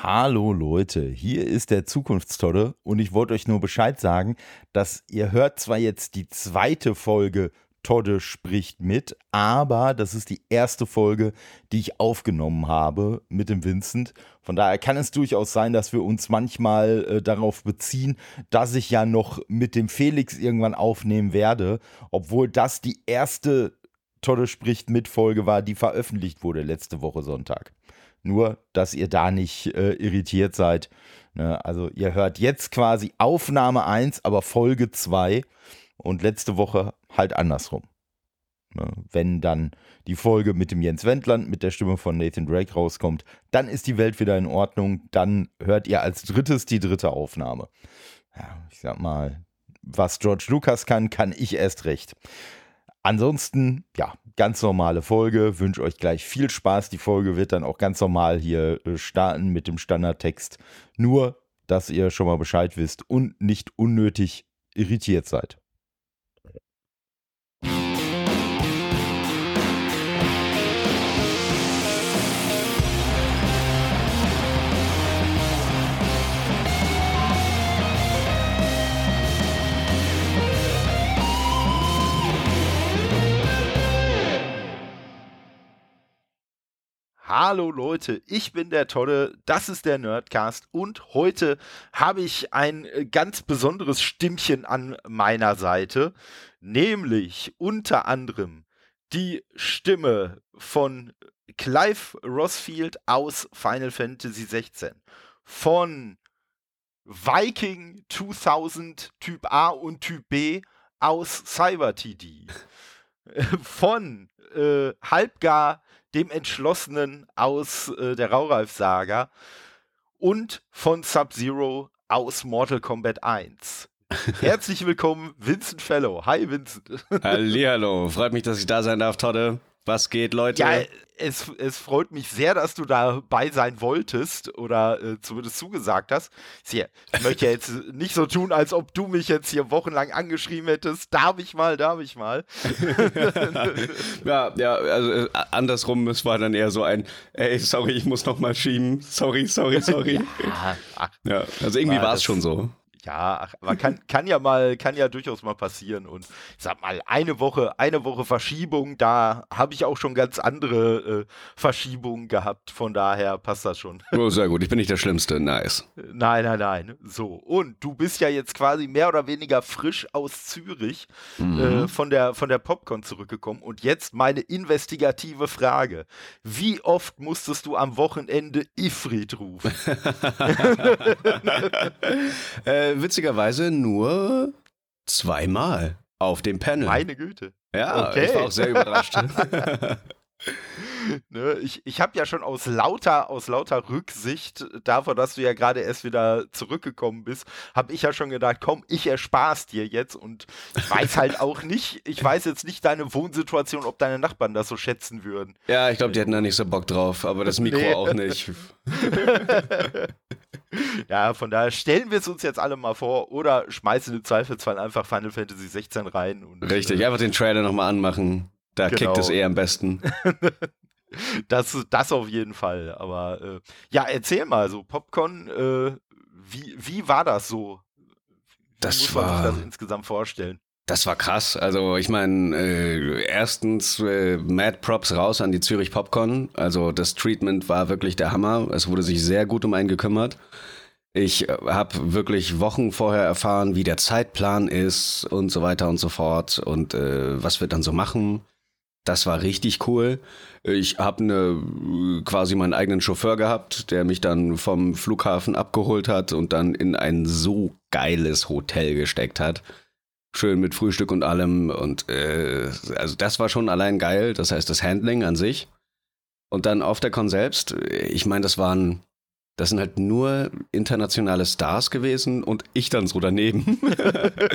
Hallo Leute, hier ist der Zukunftstodde und ich wollte euch nur Bescheid sagen, dass ihr hört zwar jetzt die zweite Folge Todde spricht mit, aber das ist die erste Folge, die ich aufgenommen habe mit dem Vincent. Von daher kann es durchaus sein, dass wir uns manchmal äh, darauf beziehen, dass ich ja noch mit dem Felix irgendwann aufnehmen werde, obwohl das die erste Todde spricht mit Folge war, die veröffentlicht wurde letzte Woche Sonntag. Nur, dass ihr da nicht äh, irritiert seid. Ne? Also ihr hört jetzt quasi Aufnahme 1, aber Folge 2 und letzte Woche halt andersrum. Ne? Wenn dann die Folge mit dem Jens Wendland, mit der Stimme von Nathan Drake rauskommt, dann ist die Welt wieder in Ordnung. Dann hört ihr als drittes die dritte Aufnahme. Ja, ich sag mal, was George Lucas kann, kann ich erst recht. Ansonsten, ja, ganz normale Folge. Wünsche euch gleich viel Spaß. Die Folge wird dann auch ganz normal hier äh, starten mit dem Standardtext. Nur, dass ihr schon mal Bescheid wisst und nicht unnötig irritiert seid. Hallo Leute, ich bin der Tolle, das ist der Nerdcast und heute habe ich ein äh, ganz besonderes Stimmchen an meiner Seite, nämlich unter anderem die Stimme von Clive Rossfield aus Final Fantasy 16, von Viking 2000 Typ A und Typ B aus Cyber TD, von äh, Halbgar dem Entschlossenen aus äh, der Raureif-Saga und von Sub-Zero aus Mortal Kombat 1. Herzlich willkommen, Vincent Fellow. Hi, Vincent. Hallihallo, freut mich, dass ich da sein darf, Todde. Was geht, Leute? Ja, es, es freut mich sehr, dass du dabei sein wolltest oder äh, zumindest zugesagt hast. Hier, ich möchte ja jetzt nicht so tun, als ob du mich jetzt hier wochenlang angeschrieben hättest. Darf ich mal, darf ich mal. ja, ja, also äh, andersrum, es war dann eher so ein, ey, sorry, ich muss noch mal schieben. Sorry, sorry, sorry. ja, ach, ja also irgendwie war es schon so. Ja, ach, aber kann, kann ja mal, kann ja durchaus mal passieren. Und ich sag mal, eine Woche, eine Woche Verschiebung, da habe ich auch schon ganz andere äh, Verschiebungen gehabt. Von daher passt das schon. Oh, sehr gut. Ich bin nicht der Schlimmste. Nice. Nein, nein, nein. So. Und du bist ja jetzt quasi mehr oder weniger frisch aus Zürich mhm. äh, von der, von der Popcorn zurückgekommen. Und jetzt meine investigative Frage. Wie oft musstest du am Wochenende Ifrit rufen? äh, äh, witzigerweise nur zweimal auf dem Panel. Meine Güte. Ja, okay. ich war auch sehr überrascht. ne, ich ich habe ja schon aus lauter, aus lauter Rücksicht, davon, dass du ja gerade erst wieder zurückgekommen bist, habe ich ja schon gedacht, komm, ich erspar's dir jetzt und ich weiß halt auch nicht, ich weiß jetzt nicht deine Wohnsituation, ob deine Nachbarn das so schätzen würden. Ja, ich glaube, die hätten da nicht so Bock drauf, aber das Mikro nee. auch nicht. ja, von daher stellen wir es uns jetzt alle mal vor oder schmeißen im Zweifelsfall einfach Final Fantasy 16 rein. Und, Richtig, äh, einfach den Trailer nochmal anmachen. Da genau. kickt es eher am besten. das, das auf jeden Fall. Aber äh, ja, erzähl mal, so Popcorn, äh, wie, wie war das so? Wie das muss man war, sich das insgesamt vorstellen? Das war krass. Also ich meine, äh, erstens äh, Mad Props raus an die Zürich Popcorn. Also das Treatment war wirklich der Hammer. Es wurde sich sehr gut um einen gekümmert. Ich äh, habe wirklich Wochen vorher erfahren, wie der Zeitplan ist und so weiter und so fort und äh, was wir dann so machen. Das war richtig cool. Ich habe ne, quasi meinen eigenen Chauffeur gehabt, der mich dann vom Flughafen abgeholt hat und dann in ein so geiles Hotel gesteckt hat. Schön mit Frühstück und allem. Und äh, also das war schon allein geil. Das heißt, das Handling an sich. Und dann auf der Con selbst, ich meine, das waren das sind halt nur internationale Stars gewesen und ich dann so daneben.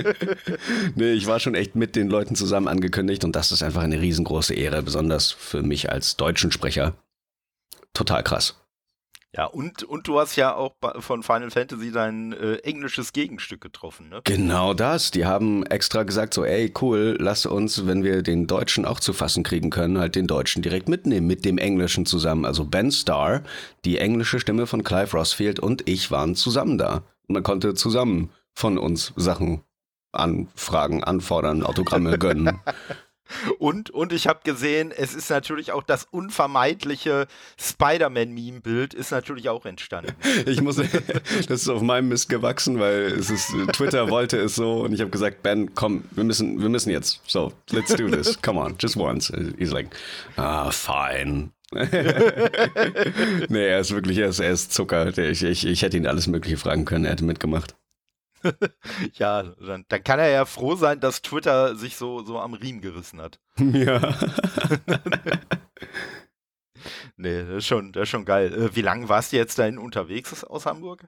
nee, ich war schon echt mit den Leuten zusammen angekündigt und das ist einfach eine riesengroße Ehre, besonders für mich als deutschen Sprecher. Total krass. Ja, und, und du hast ja auch von Final Fantasy dein äh, englisches Gegenstück getroffen, ne? Genau das. Die haben extra gesagt, so, ey, cool, lass uns, wenn wir den Deutschen auch zu fassen kriegen können, halt den Deutschen direkt mitnehmen, mit dem Englischen zusammen. Also Ben Starr, die englische Stimme von Clive Rossfield und ich waren zusammen da. Und man konnte zusammen von uns Sachen anfragen, anfordern, Autogramme gönnen. Und, und ich habe gesehen, es ist natürlich auch das unvermeidliche Spider-Man-Meme-Bild ist natürlich auch entstanden. Ich muss, das ist auf meinem Mist gewachsen, weil es ist, Twitter wollte es so und ich habe gesagt, Ben, komm, wir müssen, wir müssen jetzt. So, let's do this. Come on, just once. He's like, ah, fine. nee, er ist wirklich, er ist, er ist Zucker. Ich, ich, ich hätte ihn alles Mögliche fragen können, er hätte mitgemacht. ja, dann, dann, kann er ja froh sein, dass Twitter sich so, so am Riemen gerissen hat. Ja. nee, das ist schon, das ist schon geil. Äh, wie lange warst du jetzt dahin unterwegs aus Hamburg?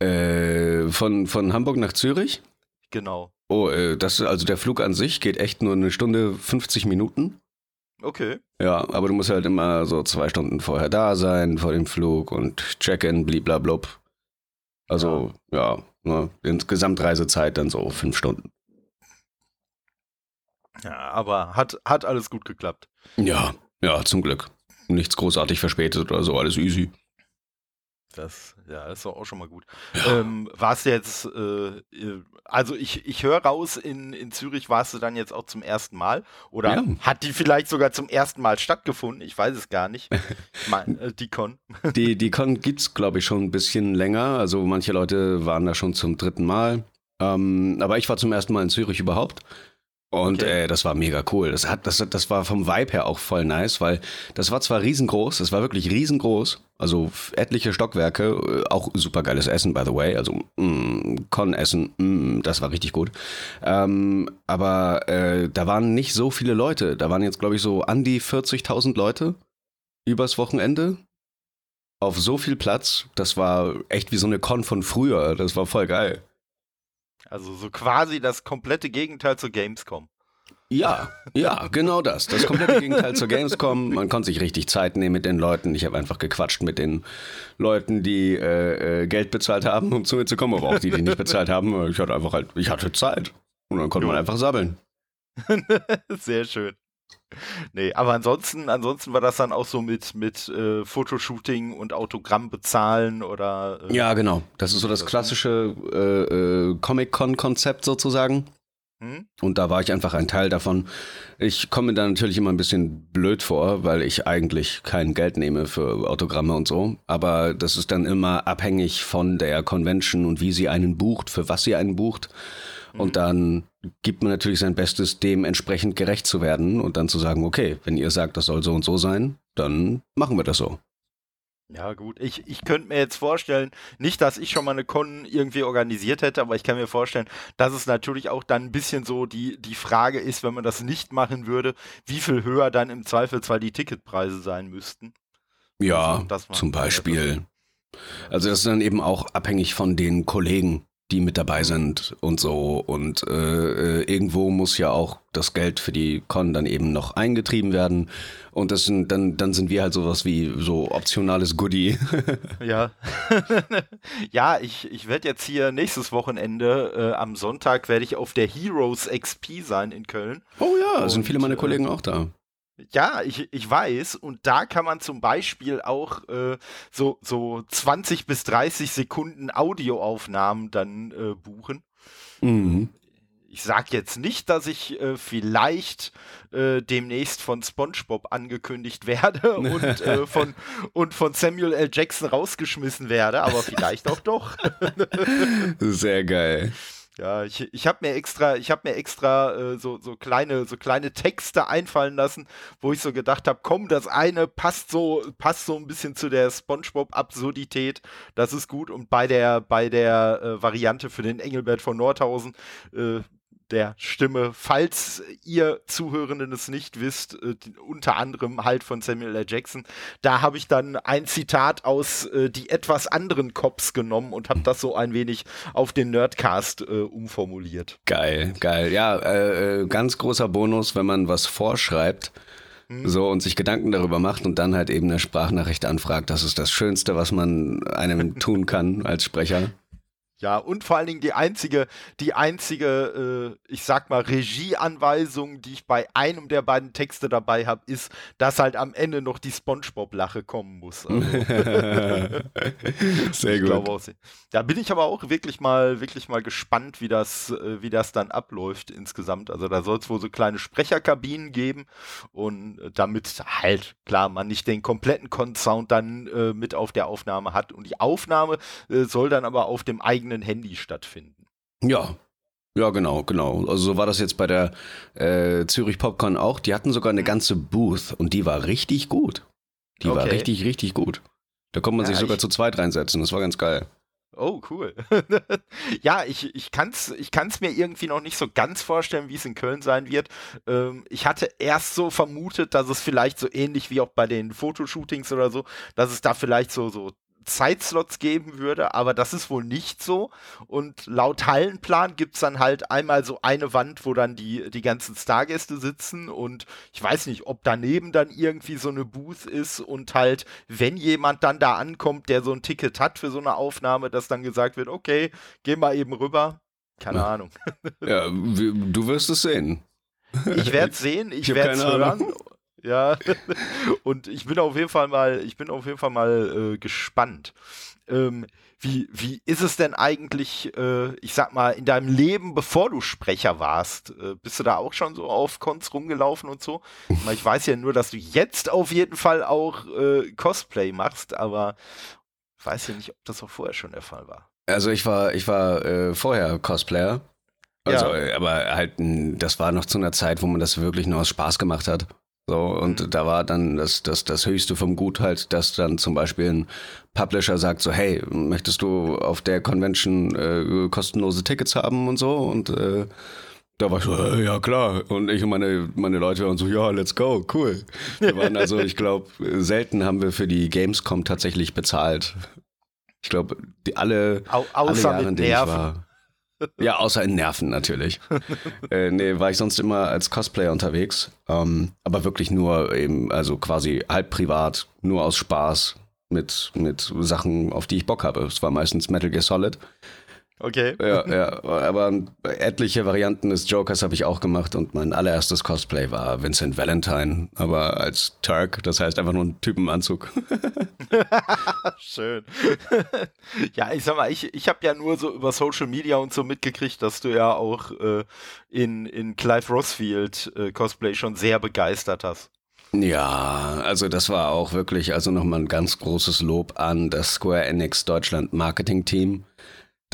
Äh, von, von Hamburg nach Zürich? Genau. Oh, äh, das, also der Flug an sich geht echt nur eine Stunde 50 Minuten. Okay. Ja, aber du musst halt immer so zwei Stunden vorher da sein, vor dem Flug und Check-in, bliblablub. Also, ja, ja Ne? Insgesamt Reisezeit dann so fünf Stunden. Ja, aber hat, hat alles gut geklappt. Ja, ja, zum Glück. Nichts großartig verspätet oder so, alles easy. Das, ja, ist doch auch schon mal gut. Ja. Ähm, warst du jetzt, äh, äh, also ich, ich höre raus, in, in Zürich warst du dann jetzt auch zum ersten Mal? Oder ja. hat die vielleicht sogar zum ersten Mal stattgefunden? Ich weiß es gar nicht. mein, äh, die Con. die, die Con gibt es, glaube ich, schon ein bisschen länger. Also manche Leute waren da schon zum dritten Mal. Ähm, aber ich war zum ersten Mal in Zürich überhaupt. Und okay. äh, das war mega cool. Das, hat, das, das war vom Vibe her auch voll nice, weil das war zwar riesengroß, das war wirklich riesengroß, also etliche Stockwerke, äh, auch super geiles Essen, by the way. Also mm, Con-Essen, mm, das war richtig gut. Ähm, aber äh, da waren nicht so viele Leute. Da waren jetzt, glaube ich, so an die 40.000 Leute übers Wochenende. Auf so viel Platz. Das war echt wie so eine Con von früher. Das war voll geil. Also so quasi das komplette Gegenteil zur Gamescom. Ja, ja, genau das. Das komplette Gegenteil zur Gamescom. Man konnte sich richtig Zeit nehmen mit den Leuten. Ich habe einfach gequatscht mit den Leuten, die äh, äh, Geld bezahlt haben, um zu mir zu kommen, aber auch die, die nicht bezahlt haben. Ich hatte einfach halt, ich hatte Zeit. Und dann konnte jo. man einfach sabbeln. Sehr schön. Nee, aber ansonsten, ansonsten war das dann auch so mit, mit äh, Fotoshooting und Autogramm bezahlen oder. Äh, ja, genau. Das ist so das klassische äh, äh, Comic-Con-Konzept sozusagen. Hm? Und da war ich einfach ein Teil davon. Ich komme mir da natürlich immer ein bisschen blöd vor, weil ich eigentlich kein Geld nehme für Autogramme und so. Aber das ist dann immer abhängig von der Convention und wie sie einen bucht, für was sie einen bucht. Und mhm. dann gibt man natürlich sein Bestes, dem entsprechend gerecht zu werden und dann zu sagen, okay, wenn ihr sagt, das soll so und so sein, dann machen wir das so. Ja, gut. Ich, ich könnte mir jetzt vorstellen, nicht, dass ich schon mal eine Con irgendwie organisiert hätte, aber ich kann mir vorstellen, dass es natürlich auch dann ein bisschen so die, die Frage ist, wenn man das nicht machen würde, wie viel höher dann im Zweifelsfall die Ticketpreise sein müssten. Ja, also, zum Beispiel. Also das ist dann eben auch abhängig von den Kollegen, die mit dabei sind und so. Und äh, äh, irgendwo muss ja auch das Geld für die Con dann eben noch eingetrieben werden. Und das sind, dann, dann sind wir halt sowas wie so optionales Goodie. ja. ja, ich, ich werde jetzt hier nächstes Wochenende, äh, am Sonntag werde ich auf der Heroes XP sein in Köln. Oh ja, und, sind viele meiner Kollegen äh, auch da. Ja, ich, ich weiß. Und da kann man zum Beispiel auch äh, so, so 20 bis 30 Sekunden Audioaufnahmen dann äh, buchen. Mhm. Ich sag jetzt nicht, dass ich äh, vielleicht äh, demnächst von SpongeBob angekündigt werde und, äh, von, und von Samuel L. Jackson rausgeschmissen werde, aber vielleicht auch doch. Sehr geil. Ja, ich, ich habe mir extra, ich habe mir extra äh, so, so kleine, so kleine Texte einfallen lassen, wo ich so gedacht habe, komm, das eine passt so, passt so ein bisschen zu der SpongeBob-Absurdität, das ist gut. Und bei der, bei der äh, Variante für den Engelbert von Nordhausen äh, der Stimme, falls ihr Zuhörenden es nicht wisst, äh, unter anderem halt von Samuel L. Jackson. Da habe ich dann ein Zitat aus äh, die etwas anderen Cops genommen und habe das so ein wenig auf den Nerdcast äh, umformuliert. Geil, geil. Ja, äh, äh, ganz großer Bonus, wenn man was vorschreibt hm. so und sich Gedanken darüber macht und dann halt eben eine Sprachnachricht anfragt. Das ist das Schönste, was man einem tun kann als Sprecher. Ja, und vor allen Dingen die einzige, die einzige, äh, ich sag mal, Regieanweisung, die ich bei einem der beiden Texte dabei habe, ist, dass halt am Ende noch die Spongebob-Lache kommen muss. Also. Sehr gut. Auch, da bin ich aber auch wirklich mal, wirklich mal gespannt, wie das, äh, wie das dann abläuft insgesamt. Also da soll es wohl so kleine Sprecherkabinen geben und äh, damit halt, klar, man nicht den kompletten Con-Sound dann äh, mit auf der Aufnahme hat. Und die Aufnahme äh, soll dann aber auf dem eigenen eigenen Handy stattfinden. Ja, ja, genau, genau. Also so war das jetzt bei der äh, Zürich Popcorn auch. Die hatten sogar eine ganze Booth und die war richtig gut. Die okay. war richtig, richtig gut. Da konnte man ja, sich sogar zu zweit reinsetzen. Das war ganz geil. Oh, cool. ja, ich, ich kann es ich kann's mir irgendwie noch nicht so ganz vorstellen, wie es in Köln sein wird. Ähm, ich hatte erst so vermutet, dass es vielleicht so ähnlich wie auch bei den Fotoshootings oder so, dass es da vielleicht so, so Zeitslots geben würde, aber das ist wohl nicht so. Und laut Hallenplan gibt es dann halt einmal so eine Wand, wo dann die, die ganzen Stargäste sitzen und ich weiß nicht, ob daneben dann irgendwie so eine Booth ist und halt, wenn jemand dann da ankommt, der so ein Ticket hat für so eine Aufnahme, dass dann gesagt wird, okay, geh mal eben rüber. Keine ja. Ahnung. Ja, du wirst es sehen. Ich werde es sehen, ich, ich werde es hören. Ahnung. Ja, und ich bin auf jeden Fall mal, ich bin auf jeden Fall mal äh, gespannt. Ähm, wie, wie ist es denn eigentlich, äh, ich sag mal, in deinem Leben, bevor du Sprecher warst? Äh, bist du da auch schon so auf Cons rumgelaufen und so? Ich weiß ja nur, dass du jetzt auf jeden Fall auch äh, Cosplay machst, aber ich weiß ja nicht, ob das auch vorher schon der Fall war. Also ich war, ich war äh, vorher Cosplayer. Also, ja. Äh, aber halt, das war noch zu einer Zeit, wo man das wirklich nur aus Spaß gemacht hat. So, und mhm. da war dann das, das, das Höchste vom Gut halt, dass dann zum Beispiel ein Publisher sagt so, hey, möchtest du auf der Convention äh, kostenlose Tickets haben und so? Und äh, da war ich so, äh, ja klar. Und ich und meine, meine Leute waren so, ja, let's go, cool. Wir waren also, ich glaube, selten haben wir für die Gamescom tatsächlich bezahlt. Ich glaube, alle, Au außer alle Jahre, in denen ich war. Ja, außer in Nerven natürlich. äh, nee, war ich sonst immer als Cosplayer unterwegs. Ähm, aber wirklich nur eben, also quasi halb privat, nur aus Spaß mit, mit Sachen, auf die ich Bock habe. Es war meistens Metal Gear Solid. Okay. Ja, ja. Aber etliche Varianten des Jokers habe ich auch gemacht und mein allererstes Cosplay war Vincent Valentine, aber als Turk, das heißt einfach nur ein Typenanzug. Schön. ja, ich sag mal, ich, ich habe ja nur so über Social Media und so mitgekriegt, dass du ja auch äh, in, in Clive Rossfield äh, Cosplay schon sehr begeistert hast. Ja, also das war auch wirklich also nochmal ein ganz großes Lob an das Square Enix Deutschland Marketing Team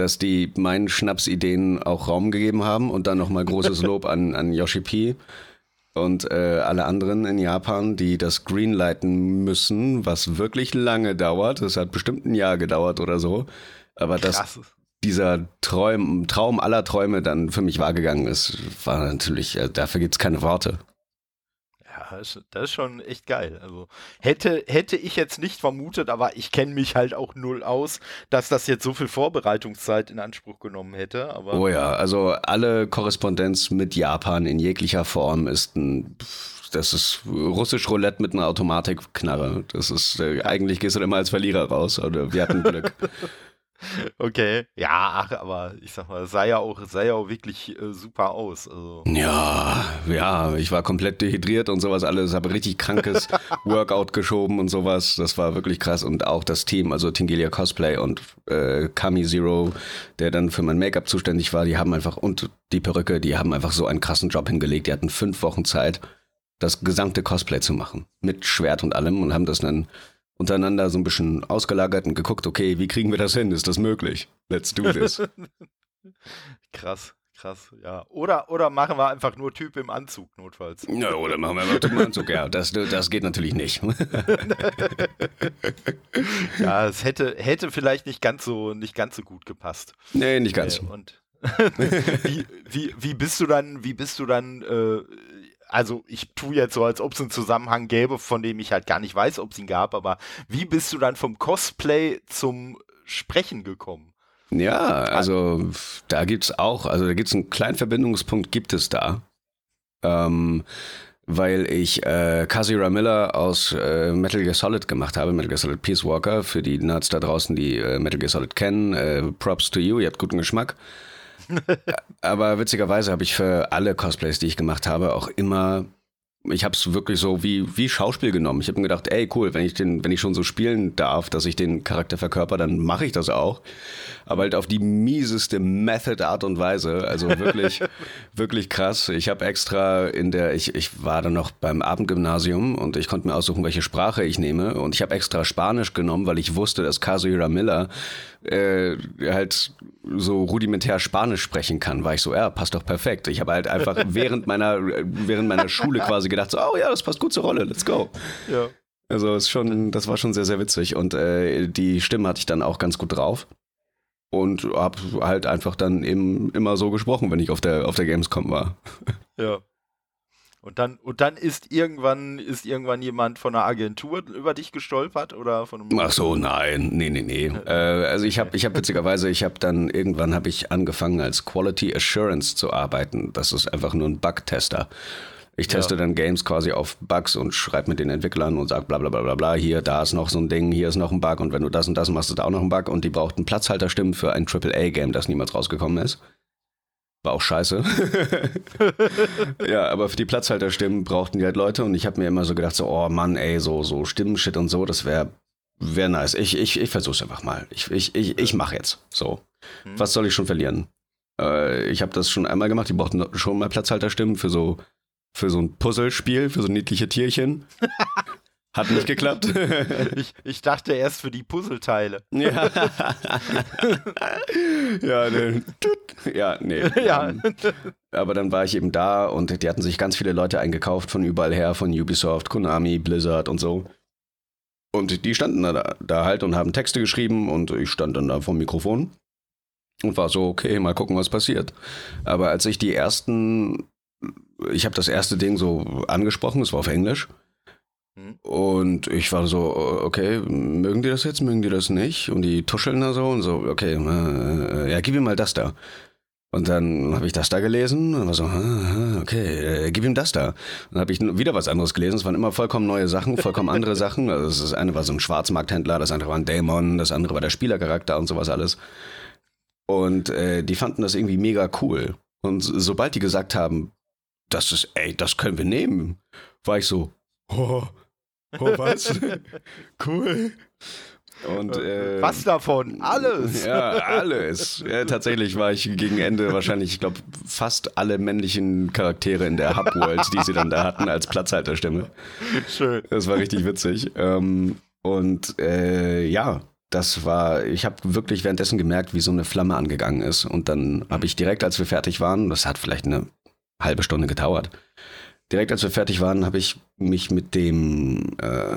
dass die meinen Schnapsideen auch Raum gegeben haben und dann nochmal großes Lob an, an Yoshi P und äh, alle anderen in Japan, die das greenlighten müssen, was wirklich lange dauert. Es hat bestimmt ein Jahr gedauert oder so. Aber dass dieser Traum, Traum aller Träume dann für mich wahrgegangen ist, war natürlich, äh, dafür gibt es keine Worte das, das ist schon echt geil. Also hätte, hätte ich jetzt nicht vermutet, aber ich kenne mich halt auch null aus, dass das jetzt so viel Vorbereitungszeit in Anspruch genommen hätte. Aber oh ja, also alle Korrespondenz mit Japan in jeglicher Form ist ein das ist russisch Roulette mit einer Automatikknarre. Das ist, äh, eigentlich gehst du immer als Verlierer raus, oder wir hatten Glück. Okay, ja, ach, aber ich sag mal, sah ja auch, sah ja auch wirklich äh, super aus. Also. Ja, ja, ich war komplett dehydriert und sowas alles, habe richtig krankes Workout geschoben und sowas. Das war wirklich krass und auch das Team, also Tingelia Cosplay und äh, Kami Zero, der dann für mein Make-up zuständig war, die haben einfach und die Perücke, die haben einfach so einen krassen Job hingelegt. Die hatten fünf Wochen Zeit, das gesamte Cosplay zu machen mit Schwert und allem und haben das dann untereinander so ein bisschen ausgelagert und geguckt, okay, wie kriegen wir das hin? Ist das möglich? Let's do this. krass, krass, ja. Oder, oder machen wir einfach nur Typ im Anzug, notfalls. Ja, oder machen wir einfach Typ im Anzug, ja. Das, das geht natürlich nicht. ja, es hätte, hätte vielleicht nicht ganz so, nicht ganz so gut gepasst. Nee, nicht ganz. Äh, und wie, wie, wie bist du dann, wie bist du dann äh, also ich tue jetzt so, als ob es einen Zusammenhang gäbe, von dem ich halt gar nicht weiß, ob es ihn gab, aber wie bist du dann vom Cosplay zum Sprechen gekommen? Ja, also da gibt es auch, also da gibt es einen kleinen Verbindungspunkt, gibt es da. Ähm, weil ich äh, Kazira Miller aus äh, Metal Gear Solid gemacht habe, Metal Gear Solid Peace Walker, für die Nerds da draußen, die äh, Metal Gear Solid kennen. Äh, props to you, ihr habt guten Geschmack. Aber witzigerweise habe ich für alle Cosplays, die ich gemacht habe, auch immer ich habe es wirklich so wie, wie Schauspiel genommen. Ich habe mir gedacht, ey, cool, wenn ich den, wenn ich schon so spielen darf, dass ich den Charakter verkörper, dann mache ich das auch. Aber halt auf die mieseste Method-Art und Weise. Also wirklich, wirklich krass. Ich habe extra in der, ich, ich war dann noch beim Abendgymnasium und ich konnte mir aussuchen, welche Sprache ich nehme. Und ich habe extra Spanisch genommen, weil ich wusste, dass Kazuhira Miller äh, halt so rudimentär Spanisch sprechen kann, war ich so, ja, passt doch perfekt. Ich habe halt einfach während meiner, während meiner Schule quasi gedacht, so, oh ja, das passt gut zur Rolle, let's go. Ja. Also ist schon, das war schon sehr, sehr witzig. Und äh, die Stimme hatte ich dann auch ganz gut drauf. Und habe halt einfach dann eben immer so gesprochen, wenn ich auf der, auf der Gamescom war. Ja. Und dann, und dann ist irgendwann, ist irgendwann jemand von einer Agentur über dich gestolpert oder von einem Ach so, nein, nee, nee, nee. äh, also ich habe ich hab witzigerweise, ich habe dann irgendwann habe ich angefangen als Quality Assurance zu arbeiten. Das ist einfach nur ein Bug-Tester. Ich teste ja. dann Games quasi auf Bugs und schreibe mit den Entwicklern und sage bla bla bla bla bla, hier, da ist noch so ein Ding, hier ist noch ein Bug und wenn du das und das machst, ist da auch noch ein Bug und die brauchten Platzhalterstimmen für ein AAA-Game, das niemals rausgekommen ist. War auch scheiße. ja, aber für die Platzhalterstimmen brauchten die halt Leute und ich habe mir immer so gedacht, so, oh Mann, ey, so, so Stimmenshit und so, das wäre wär nice. Ich, ich, ich versuch's einfach mal. Ich, ich, ich, ich mach jetzt. So. Hm. Was soll ich schon verlieren? Äh, ich habe das schon einmal gemacht, die brauchten schon mal Platzhalterstimmen für so, für so ein Puzzlespiel, für so niedliche Tierchen. Hat nicht geklappt. ich, ich, dachte erst für die Puzzleteile. Ja. ja, ne. ja, nee. Ja. Aber dann war ich eben da und die hatten sich ganz viele Leute eingekauft von überall her, von Ubisoft, Konami, Blizzard und so. Und die standen da, da halt und haben Texte geschrieben und ich stand dann da vom Mikrofon und war so, okay, mal gucken, was passiert. Aber als ich die ersten, ich habe das erste Ding so angesprochen, es war auf Englisch. Mhm. Und ich war so, okay, mögen die das jetzt, mögen die das nicht? Und die tuscheln da so und so, okay, äh, ja, gib ihm mal das da. Und dann habe ich das da gelesen und war so, okay, äh, gib ihm das da. Dann habe ich wieder was anderes gelesen. Es waren immer vollkommen neue Sachen, vollkommen andere Sachen. Also das eine war so ein Schwarzmarkthändler, das andere war ein Dämon, das andere war der Spielercharakter und sowas alles. Und äh, die fanden das irgendwie mega cool. Und sobald die gesagt haben, das ist, ey, das können wir nehmen, war ich so, oh, Oh, was? cool. Und, äh, was davon? Alles. Ja, alles. Ja, tatsächlich war ich gegen Ende wahrscheinlich, ich glaube, fast alle männlichen Charaktere in der Hub-World, die sie dann da hatten, als Platzhalterstimme. Schön. Das war richtig witzig. Ähm, und äh, ja, das war, ich habe wirklich währenddessen gemerkt, wie so eine Flamme angegangen ist. Und dann habe ich direkt, als wir fertig waren, das hat vielleicht eine halbe Stunde gedauert, direkt als wir fertig waren, habe ich mich mit dem äh,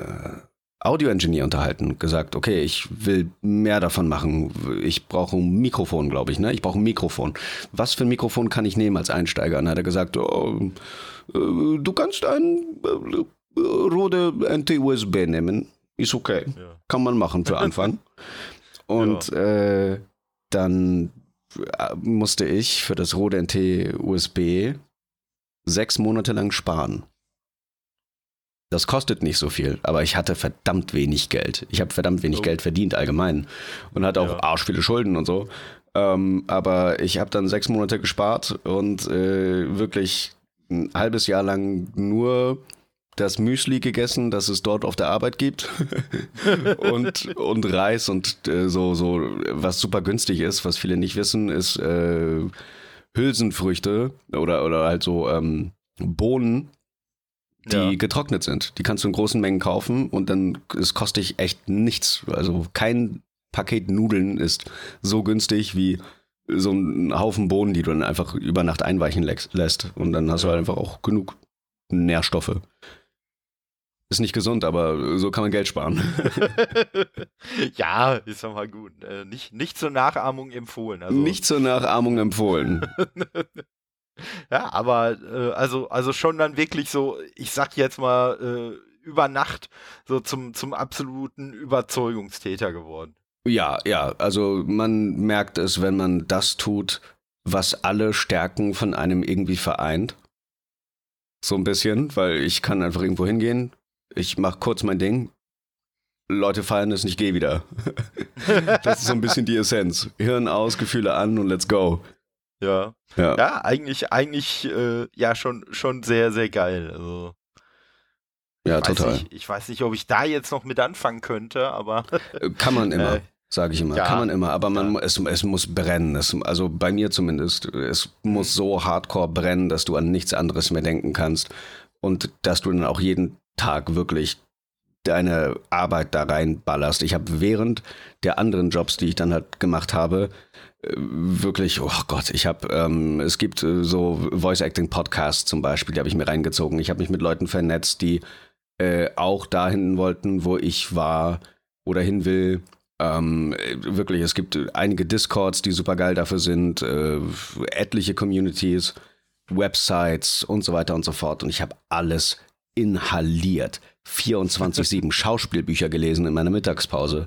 Audio-Engineer unterhalten, gesagt, okay, ich will mehr davon machen. Ich brauche ein Mikrofon, glaube ich, ne? Ich brauche ein Mikrofon. Was für ein Mikrofon kann ich nehmen als Einsteiger? Und dann hat er gesagt, oh, äh, du kannst ein äh, Rode NT-USB nehmen. Ist okay. Ja. Kann man machen für Anfang. Und ja. äh, dann äh, musste ich für das Rode NT-USB sechs Monate lang sparen. Das kostet nicht so viel, aber ich hatte verdammt wenig Geld. Ich habe verdammt wenig oh. Geld verdient allgemein und hatte auch ja. arsch viele Schulden und so. Ähm, aber ich habe dann sechs Monate gespart und äh, wirklich ein halbes Jahr lang nur das Müsli gegessen, das es dort auf der Arbeit gibt und, und Reis und äh, so, so, was super günstig ist, was viele nicht wissen, ist äh, Hülsenfrüchte oder, oder halt so ähm, Bohnen, die ja. getrocknet sind. Die kannst du in großen Mengen kaufen und dann es kostet dich echt nichts. Also kein Paket Nudeln ist so günstig wie so ein Haufen Bohnen, die du dann einfach über Nacht einweichen lässt. Und dann hast du halt einfach auch genug Nährstoffe. Ist nicht gesund, aber so kann man Geld sparen. ja, ist doch mal gut. Äh, nicht, nicht zur Nachahmung empfohlen. Also. Nicht zur Nachahmung empfohlen. ja, aber äh, also, also schon dann wirklich so, ich sag jetzt mal, äh, über Nacht so zum, zum absoluten Überzeugungstäter geworden. Ja, ja, also man merkt es, wenn man das tut, was alle Stärken von einem irgendwie vereint. So ein bisschen, weil ich kann einfach irgendwo hingehen, ich mache kurz mein Ding, Leute feiern es, ich gehe wieder. das ist so ein bisschen die Essenz. Hirn aus, Gefühle an und let's go. Ja. Ja, ja eigentlich, eigentlich äh, ja schon, schon sehr, sehr geil. Also, ja, total. Nicht, ich weiß nicht, ob ich da jetzt noch mit anfangen könnte, aber. Äh, kann man immer. Äh, sage ich immer. Ja, Kann man immer, aber man, ja. es, es muss brennen. Es, also bei mir zumindest. Es muss so hardcore brennen, dass du an nichts anderes mehr denken kannst und dass du dann auch jeden Tag wirklich deine Arbeit da reinballerst. Ich habe während der anderen Jobs, die ich dann halt gemacht habe, äh, wirklich, oh Gott, ich habe, ähm, es gibt äh, so Voice-Acting-Podcasts zum Beispiel, die habe ich mir reingezogen. Ich habe mich mit Leuten vernetzt, die äh, auch dahin wollten, wo ich war oder hin will. Ähm, wirklich, es gibt einige Discords, die super geil dafür sind, äh, etliche Communities, Websites und so weiter und so fort. Und ich habe alles inhaliert. 24-7 Schauspielbücher gelesen in meiner Mittagspause.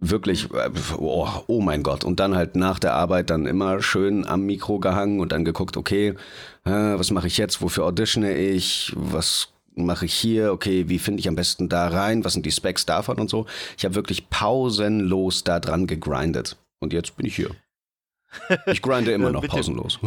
Wirklich, äh, oh, oh, mein Gott. Und dann halt nach der Arbeit dann immer schön am Mikro gehangen und dann geguckt, okay, äh, was mache ich jetzt? Wofür auditione ich? Was mache ich hier? Okay, wie finde ich am besten da rein? Was sind die Specs davon und so? Ich habe wirklich pausenlos da dran gegrindet. Und jetzt bin ich hier. Ich grinde immer noch pausenlos.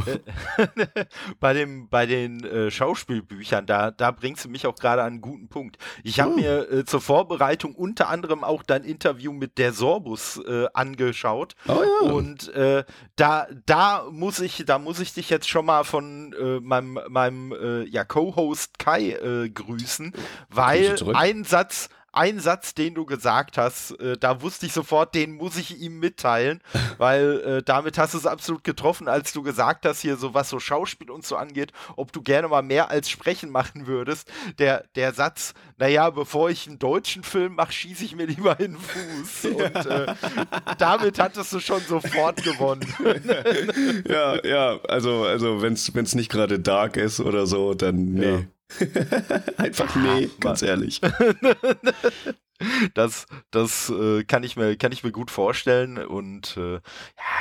bei, dem, bei den äh, Schauspielbüchern, da, da bringst du mich auch gerade an einen guten Punkt. Ich habe oh. mir äh, zur Vorbereitung unter anderem auch dein Interview mit der Sorbus äh, angeschaut. Oh, ja. Und äh, da, da, muss ich, da muss ich dich jetzt schon mal von äh, meinem, meinem äh, ja, Co-Host Kai grüßen, weil ein Satz ein Satz, den du gesagt hast, äh, da wusste ich sofort, den muss ich ihm mitteilen, weil äh, damit hast du es absolut getroffen, als du gesagt hast, hier so was so Schauspiel und so angeht, ob du gerne mal mehr als Sprechen machen würdest. Der, der Satz, naja, bevor ich einen deutschen Film mache, schieße ich mir lieber in den Fuß. Und äh, damit hattest du schon sofort gewonnen. ja, ja, also, also wenn es nicht gerade dark ist oder so, dann nee. Ja. Einfach nee, ganz ehrlich. Das, das äh, kann, ich mir, kann ich mir gut vorstellen. Und äh, ja,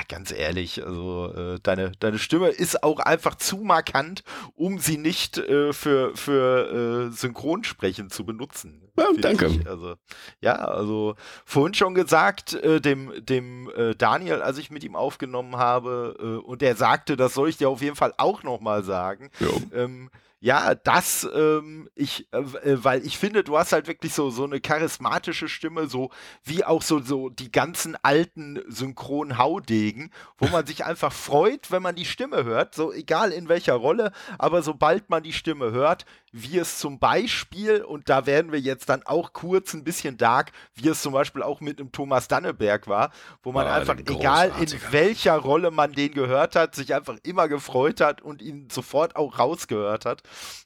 ganz ehrlich, also äh, deine, deine Stimme ist auch einfach zu markant, um sie nicht äh, für, für äh, Synchronsprechen zu benutzen. Ja, danke. Ich. Also, ja, also vorhin schon gesagt, äh, dem, dem Daniel, als ich mit ihm aufgenommen habe, und der sagte, das soll ich dir auf jeden Fall auch nochmal sagen. Ähm, ja, das, ähm, ich, äh, äh, weil ich finde, du hast halt wirklich so, so eine charismatische Stimme, so wie auch so, so die ganzen alten Synchron-Haudegen, wo man sich einfach freut, wenn man die Stimme hört, so egal in welcher Rolle, aber sobald man die Stimme hört, wie es zum Beispiel, und da werden wir jetzt dann auch kurz ein bisschen dark, wie es zum Beispiel auch mit einem Thomas Danneberg war, wo man oh, einfach, egal in welcher Rolle man den gehört hat, sich einfach immer gefreut hat und ihn sofort auch rausgehört hat.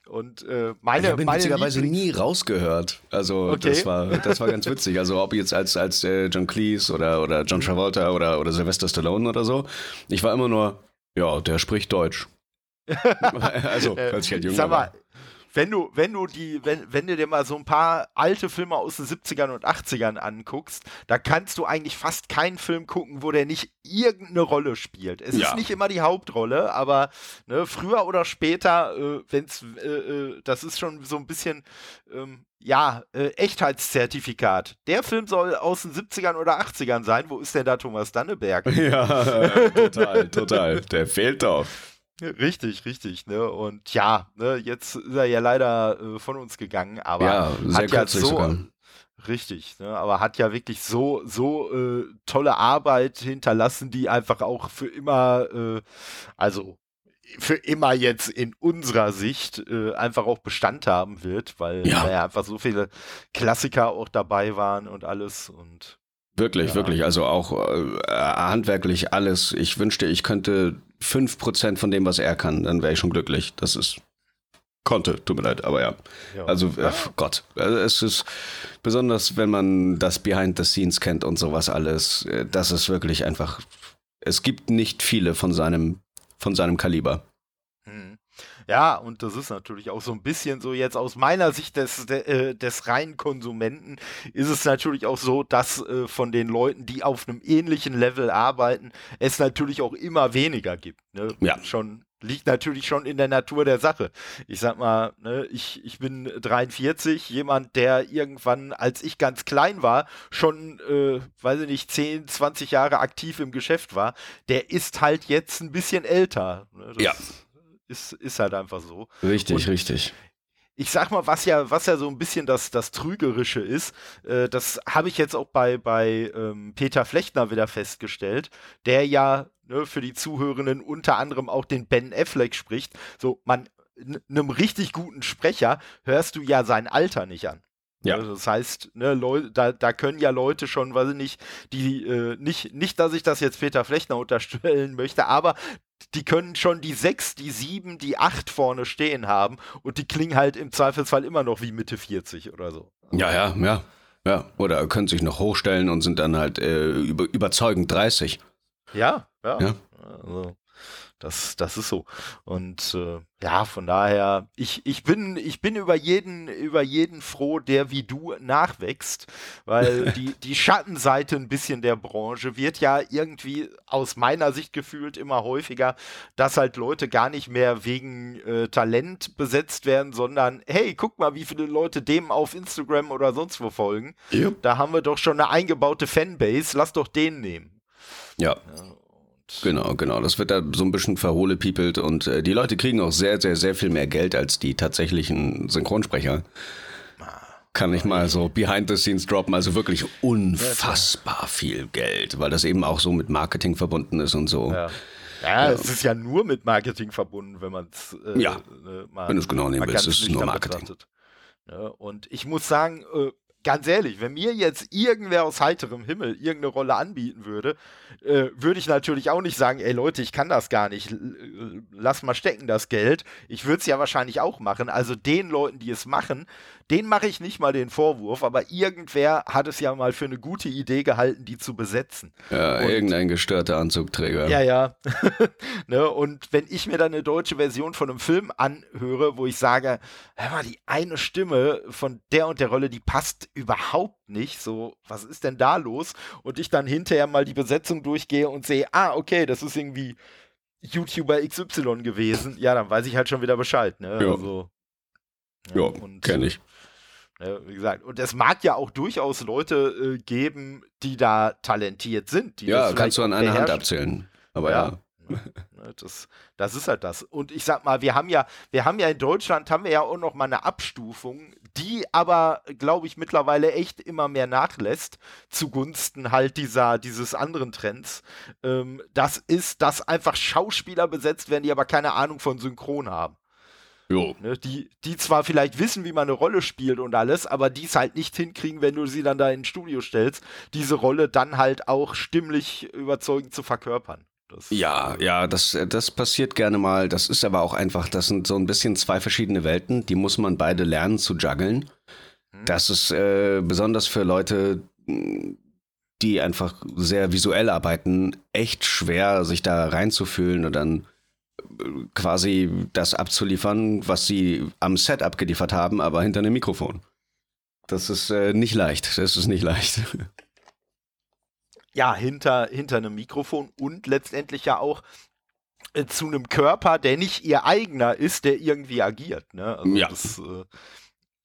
Und äh, meine, ich habe ihn meine witzigerweise nie rausgehört. Also okay. das war das war ganz witzig. Also ob jetzt als als äh, John Cleese oder oder John mhm. Travolta oder oder Sylvester Stallone oder so, ich war immer nur ja, der spricht Deutsch. also, als ich halt jung war wenn du, wenn du die, wenn, wenn du dir mal so ein paar alte Filme aus den 70ern und 80ern anguckst, da kannst du eigentlich fast keinen Film gucken, wo der nicht irgendeine Rolle spielt. Es ja. ist nicht immer die Hauptrolle, aber ne, früher oder später, äh, wenn's, äh, äh, das ist schon so ein bisschen, ähm, ja, äh, Echtheitszertifikat. Der Film soll aus den 70ern oder 80ern sein. Wo ist denn da Thomas Danneberg? Ja, total, total. Der fehlt doch. Richtig, richtig, ne? Und ja, ne, jetzt ist er ja leider äh, von uns gegangen, aber ja, hat ja so sogar. richtig, ne? Aber hat ja wirklich so so äh, tolle Arbeit hinterlassen, die einfach auch für immer, äh, also für immer jetzt in unserer Sicht äh, einfach auch Bestand haben wird, weil ja. ja einfach so viele Klassiker auch dabei waren und alles und Wirklich, ja. wirklich. Also auch äh, handwerklich alles. Ich wünschte, ich könnte 5% von dem, was er kann, dann wäre ich schon glücklich. Das ist. Konnte, tut mir leid, aber ja. ja. Also, äh, Gott. Also es ist besonders, wenn man das Behind the Scenes kennt und sowas alles. Äh, das ist wirklich einfach. Es gibt nicht viele von seinem, von seinem Kaliber. Ja, und das ist natürlich auch so ein bisschen so jetzt aus meiner Sicht des, äh, des reinen Konsumenten ist es natürlich auch so, dass äh, von den Leuten, die auf einem ähnlichen Level arbeiten, es natürlich auch immer weniger gibt. Ne? Ja. Schon liegt natürlich schon in der Natur der Sache. Ich sag mal, ne, ich, ich bin 43, jemand, der irgendwann, als ich ganz klein war, schon, äh, weiß ich nicht, 10, 20 Jahre aktiv im Geschäft war, der ist halt jetzt ein bisschen älter. Ne? ja. Ist, ist halt einfach so. Richtig, Und richtig ich sag mal, was ja, was ja so ein bisschen das, das Trügerische ist, äh, das habe ich jetzt auch bei, bei ähm, Peter Flechtner wieder festgestellt, der ja ne, für die Zuhörenden unter anderem auch den Ben Affleck spricht. So, man, einem richtig guten Sprecher hörst du ja sein Alter nicht an. Ja. Also das heißt, ne, Leute, da, da können ja Leute schon, weiß ich nicht, die, äh, nicht, nicht, dass ich das jetzt Peter Flechner unterstellen möchte, aber die können schon die sechs, die sieben, die acht vorne stehen haben und die klingen halt im Zweifelsfall immer noch wie Mitte 40 oder so. Ja, ja, ja. Ja, oder können sich noch hochstellen und sind dann halt äh, über, überzeugend 30. Ja, ja. ja. Also, das, das ist so. Und äh, ja, von daher, ich, ich, bin, ich bin über jeden, über jeden froh, der wie du nachwächst, weil die, die Schattenseite ein bisschen der Branche wird ja irgendwie aus meiner Sicht gefühlt immer häufiger, dass halt Leute gar nicht mehr wegen äh, Talent besetzt werden, sondern hey, guck mal, wie viele Leute dem auf Instagram oder sonst wo folgen. Yep. Da haben wir doch schon eine eingebaute Fanbase, lass doch den nehmen. ja. ja Genau, genau. Das wird da so ein bisschen verhohlepiepelt und äh, die Leute kriegen auch sehr, sehr, sehr viel mehr Geld als die tatsächlichen Synchronsprecher. Kann ich mal so behind the scenes droppen, also wirklich unfassbar viel Geld, weil das eben auch so mit Marketing verbunden ist und so. Ja. Ja, ja, es ist ja nur mit Marketing verbunden, wenn man es äh, ja, äh, mal, wenn du es genau nehmen willst, ist es nur Marketing. Ja, und ich muss sagen, äh, ganz ehrlich, wenn mir jetzt irgendwer aus heiterem Himmel irgendeine Rolle anbieten würde, äh, würde ich natürlich auch nicht sagen, ey Leute, ich kann das gar nicht, lass mal stecken das Geld. Ich würde es ja wahrscheinlich auch machen. Also den Leuten, die es machen, den mache ich nicht mal den Vorwurf, aber irgendwer hat es ja mal für eine gute Idee gehalten, die zu besetzen. Ja, und, irgendein gestörter Anzugträger. Ja, ja. ne, und wenn ich mir dann eine deutsche Version von einem Film anhöre, wo ich sage, hör mal, die eine Stimme von der und der Rolle, die passt überhaupt nicht, so, was ist denn da los? Und ich dann hinterher mal die Besetzung durchgehe und sehe, ah, okay, das ist irgendwie YouTuber XY gewesen, ja, dann weiß ich halt schon wieder Bescheid, ne? Ja. Also, ja, ja kenne ich. Ne, wie gesagt, und es mag ja auch durchaus Leute äh, geben, die da talentiert sind. ja, kannst du an einer Hand abzählen. Aber ja. ja. Ne, ne, das, das ist halt das. Und ich sag mal, wir haben ja, wir haben ja in Deutschland haben wir ja auch noch mal eine Abstufung, die aber, glaube ich, mittlerweile echt immer mehr nachlässt, zugunsten halt dieser, dieses anderen Trends. Ähm, das ist, dass einfach Schauspieler besetzt werden, die aber keine Ahnung von Synchron haben. Ne, die, die zwar vielleicht wissen, wie man eine Rolle spielt und alles, aber die es halt nicht hinkriegen, wenn du sie dann da ins Studio stellst, diese Rolle dann halt auch stimmlich überzeugend zu verkörpern. Das, ja, ja, das, das passiert gerne mal. Das ist aber auch einfach, das sind so ein bisschen zwei verschiedene Welten, die muss man beide lernen zu juggeln. Hm. Das ist äh, besonders für Leute, die einfach sehr visuell arbeiten, echt schwer, sich da reinzufühlen und dann quasi das abzuliefern, was sie am Set abgeliefert haben, aber hinter einem Mikrofon. Das ist äh, nicht leicht. Das ist nicht leicht. Ja, hinter, hinter einem Mikrofon und letztendlich ja auch äh, zu einem Körper, der nicht ihr eigener ist, der irgendwie agiert. Ne? Also ja. Das, äh,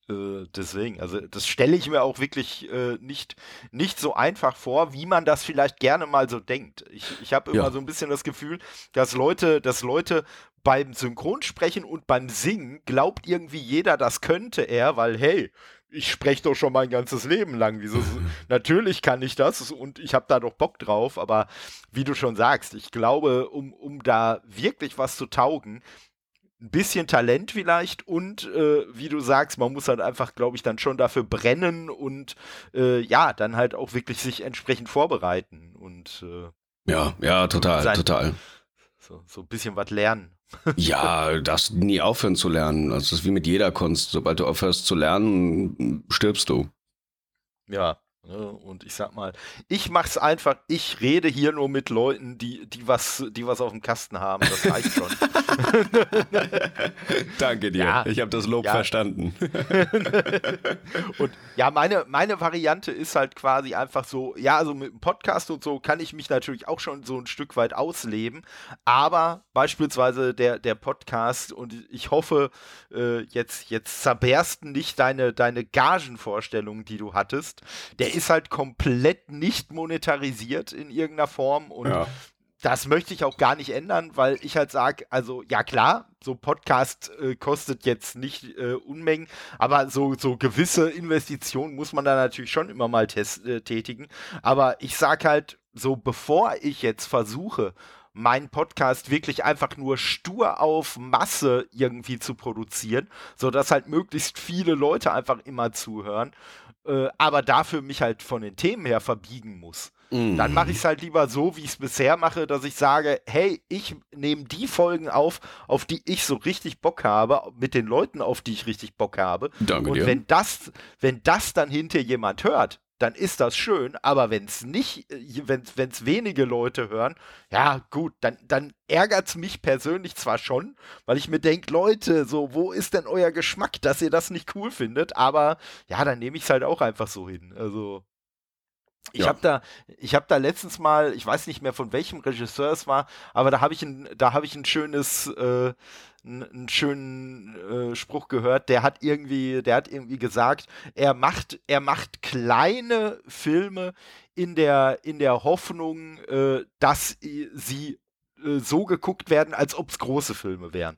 äh, deswegen, also das stelle ich mir auch wirklich äh, nicht, nicht so einfach vor, wie man das vielleicht gerne mal so denkt. Ich, ich habe immer ja. so ein bisschen das Gefühl, dass Leute, dass Leute beim Synchronsprechen und beim Singen glaubt irgendwie jeder, das könnte er, weil hey, ich spreche doch schon mein ganzes Leben lang. Wieso? Natürlich kann ich das und ich habe da doch Bock drauf, aber wie du schon sagst, ich glaube, um, um da wirklich was zu taugen, ein bisschen Talent vielleicht und äh, wie du sagst, man muss halt einfach, glaube ich, dann schon dafür brennen und äh, ja, dann halt auch wirklich sich entsprechend vorbereiten und äh, ja, ja, total, sein, total. So, so ein bisschen was lernen. Ja, darfst nie aufhören zu lernen. Das ist wie mit jeder Kunst. Sobald du aufhörst zu lernen, stirbst du. Ja, Ne? Und ich sag mal, ich mach's einfach, ich rede hier nur mit Leuten, die, die, was, die was auf dem Kasten haben. Das reicht schon. Danke dir. Ja, ich habe das Lob ja. verstanden. und ja, meine, meine Variante ist halt quasi einfach so, ja, also mit dem Podcast und so kann ich mich natürlich auch schon so ein Stück weit ausleben. Aber beispielsweise der, der Podcast und ich hoffe, äh, jetzt, jetzt zerbersten nicht deine, deine Gagenvorstellungen, die du hattest. Der ist halt komplett nicht monetarisiert in irgendeiner Form und ja. Das möchte ich auch gar nicht ändern, weil ich halt sage, also ja klar, so Podcast äh, kostet jetzt nicht äh, Unmengen, aber so, so gewisse Investitionen muss man da natürlich schon immer mal äh, tätigen. Aber ich sage halt, so bevor ich jetzt versuche, meinen Podcast wirklich einfach nur stur auf Masse irgendwie zu produzieren, sodass halt möglichst viele Leute einfach immer zuhören, äh, aber dafür mich halt von den Themen her verbiegen muss. Mm. Dann mache ich es halt lieber so, wie ich es bisher mache, dass ich sage, hey, ich nehme die Folgen auf, auf die ich so richtig Bock habe, mit den Leuten, auf die ich richtig Bock habe. Danke Und dir. wenn das, wenn das dann hinter jemand hört, dann ist das schön, aber wenn es nicht, äh, wenn es wenige Leute hören, ja gut, dann, dann ärgert es mich persönlich zwar schon, weil ich mir denke, Leute, so, wo ist denn euer Geschmack, dass ihr das nicht cool findet, aber ja, dann nehme ich es halt auch einfach so hin. Also. Ich ja. habe da, ich habe da letztens mal, ich weiß nicht mehr von welchem Regisseur es war, aber da habe ich ein, da habe ich ein schönes, äh, einen schönen äh, Spruch gehört, der hat irgendwie, der hat irgendwie gesagt, er macht, er macht kleine Filme in der, in der Hoffnung, äh, dass sie äh, so geguckt werden, als ob es große Filme wären.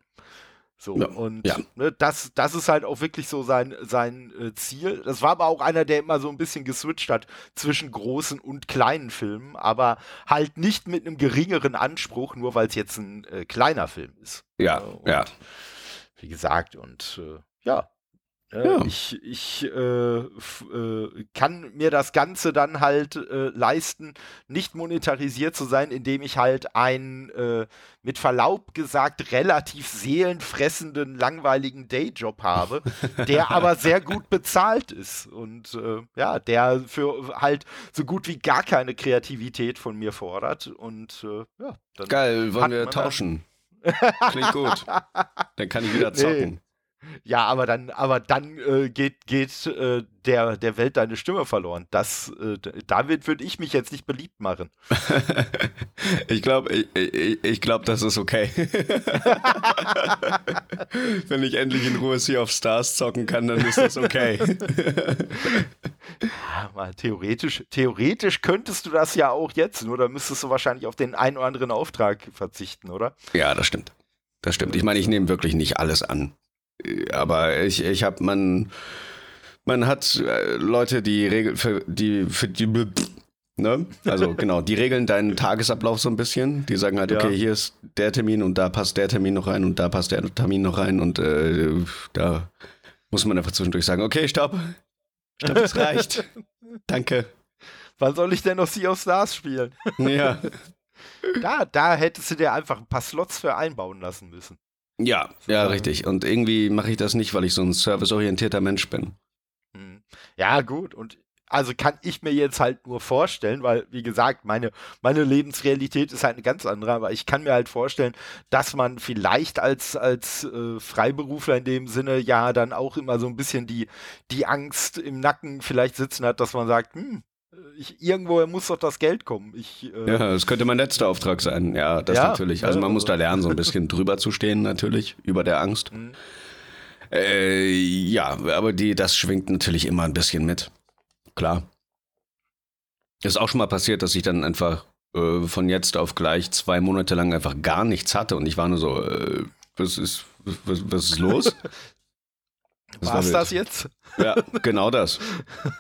So, ja, und ja. Ne, das, das ist halt auch wirklich so sein, sein äh, Ziel. Das war aber auch einer, der immer so ein bisschen geswitcht hat zwischen großen und kleinen Filmen, aber halt nicht mit einem geringeren Anspruch, nur weil es jetzt ein äh, kleiner Film ist. Ja, und, ja. Wie gesagt, und äh, ja, äh, ja. Ich, ich äh, äh, kann mir das Ganze dann halt äh, leisten, nicht monetarisiert zu sein, indem ich halt einen, äh, mit Verlaub gesagt, relativ seelenfressenden, langweiligen Dayjob habe, der aber sehr gut bezahlt ist und äh, ja, der für halt so gut wie gar keine Kreativität von mir fordert und ja. Geil, wollen wir tauschen? Klingt gut. Dann kann ich wieder zocken. Nee. Ja, aber dann, aber dann äh, geht, geht äh, der, der Welt deine Stimme verloren. Das, äh, damit würde ich mich jetzt nicht beliebt machen. ich glaube, ich, ich, ich glaube, das ist okay. Wenn ich endlich in Ruhe Sea of Stars zocken kann, dann ist das okay. ja, mal theoretisch, theoretisch könntest du das ja auch jetzt, nur da müsstest du wahrscheinlich auf den einen oder anderen Auftrag verzichten, oder? Ja, das stimmt. Das stimmt. Ich meine, ich nehme wirklich nicht alles an aber ich, ich habe, man, man hat äh, Leute, die Regel für die, für die, ne? Also genau, die regeln deinen Tagesablauf so ein bisschen. Die sagen halt, okay, ja. hier ist der Termin und da passt der Termin noch rein und da passt der Termin noch rein und äh, da muss man einfach zwischendurch sagen, okay, stopp. Stopp, es reicht. Danke. Wann soll ich denn noch Sea of Stars spielen? Ja. Da, da hättest du dir einfach ein paar Slots für einbauen lassen müssen. Ja, ja, richtig. Und irgendwie mache ich das nicht, weil ich so ein serviceorientierter Mensch bin. Hm. Ja, gut. Und also kann ich mir jetzt halt nur vorstellen, weil, wie gesagt, meine, meine Lebensrealität ist halt eine ganz andere, aber ich kann mir halt vorstellen, dass man vielleicht als, als äh, Freiberufler in dem Sinne ja dann auch immer so ein bisschen die, die Angst im Nacken vielleicht sitzen hat, dass man sagt, hm, ich, irgendwo muss doch das Geld kommen. Ich, äh, ja, das könnte mein letzter Auftrag sein. Ja, das ja, natürlich. Also man muss da lernen, so ein bisschen drüber zu stehen, natürlich, über der Angst. Mhm. Äh, ja, aber die, das schwingt natürlich immer ein bisschen mit. Klar. Ist auch schon mal passiert, dass ich dann einfach äh, von jetzt auf gleich zwei Monate lang einfach gar nichts hatte und ich war nur so, äh, was ist, was, was ist los? War es das jetzt? Ja, genau das.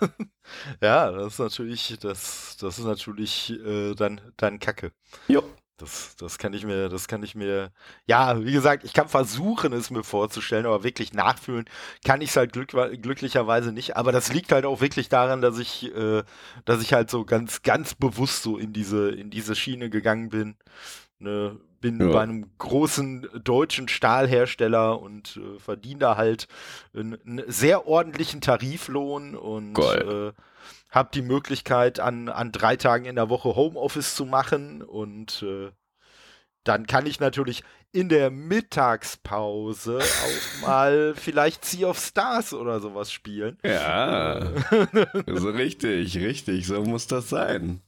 ja, das ist natürlich, das, das ist natürlich äh, dann, dann Kacke. Jo. Das, das kann ich mir, das kann ich mir, ja, wie gesagt, ich kann versuchen, es mir vorzustellen, aber wirklich nachfühlen kann ich es halt glück, glücklicherweise nicht. Aber das liegt halt auch wirklich daran, dass ich, äh, dass ich halt so ganz, ganz bewusst so in diese, in diese Schiene gegangen bin. Ne, bin ja. bei einem großen deutschen Stahlhersteller und äh, verdiene da halt einen, sehr ordentlichen Tariflohn und äh, habe die Möglichkeit, an, an drei Tagen in der Woche Homeoffice zu machen und äh, dann kann ich natürlich in der Mittagspause auch mal vielleicht Sea of Stars oder sowas spielen. Ja, so richtig, richtig, so muss das sein.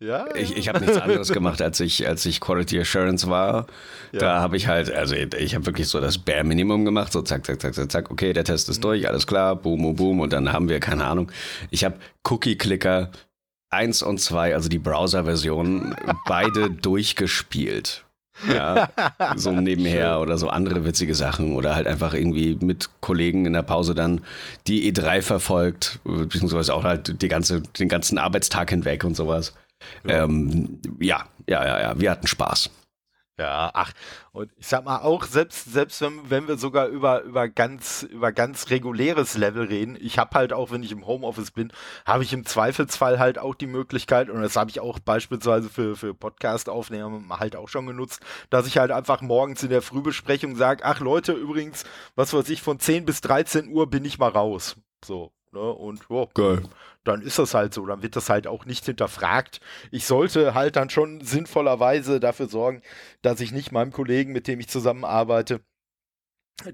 Ja, ich, ich habe nichts anderes gemacht, als ich, als ich Quality Assurance war. Ja. Da habe ich halt, also ich habe wirklich so das Bare Minimum gemacht, so zack, zack, zack, zack, zack, okay, der Test ist mhm. durch, alles klar, boom, boom, boom. Und dann haben wir, keine Ahnung, ich habe Cookie-Clicker 1 und 2, also die Browser-Version, beide durchgespielt. Ja, so nebenher oder so andere witzige Sachen oder halt einfach irgendwie mit Kollegen in der Pause dann die E3 verfolgt, beziehungsweise auch halt die ganze, den ganzen Arbeitstag hinweg und sowas. Ja. Ähm, ja, ja, ja, ja, wir hatten Spaß. Ja, ach, und ich sag mal auch, selbst, selbst wenn, wenn wir sogar über, über ganz, über ganz reguläres Level reden, ich habe halt auch, wenn ich im Homeoffice bin, habe ich im Zweifelsfall halt auch die Möglichkeit, und das habe ich auch beispielsweise für, für Podcast-Aufnahmen halt auch schon genutzt, dass ich halt einfach morgens in der Frühbesprechung sage, ach Leute, übrigens, was weiß ich, von 10 bis 13 Uhr bin ich mal raus. So, ne, und oh, Geil dann ist das halt so, dann wird das halt auch nicht hinterfragt. Ich sollte halt dann schon sinnvollerweise dafür sorgen, dass ich nicht meinem Kollegen, mit dem ich zusammenarbeite,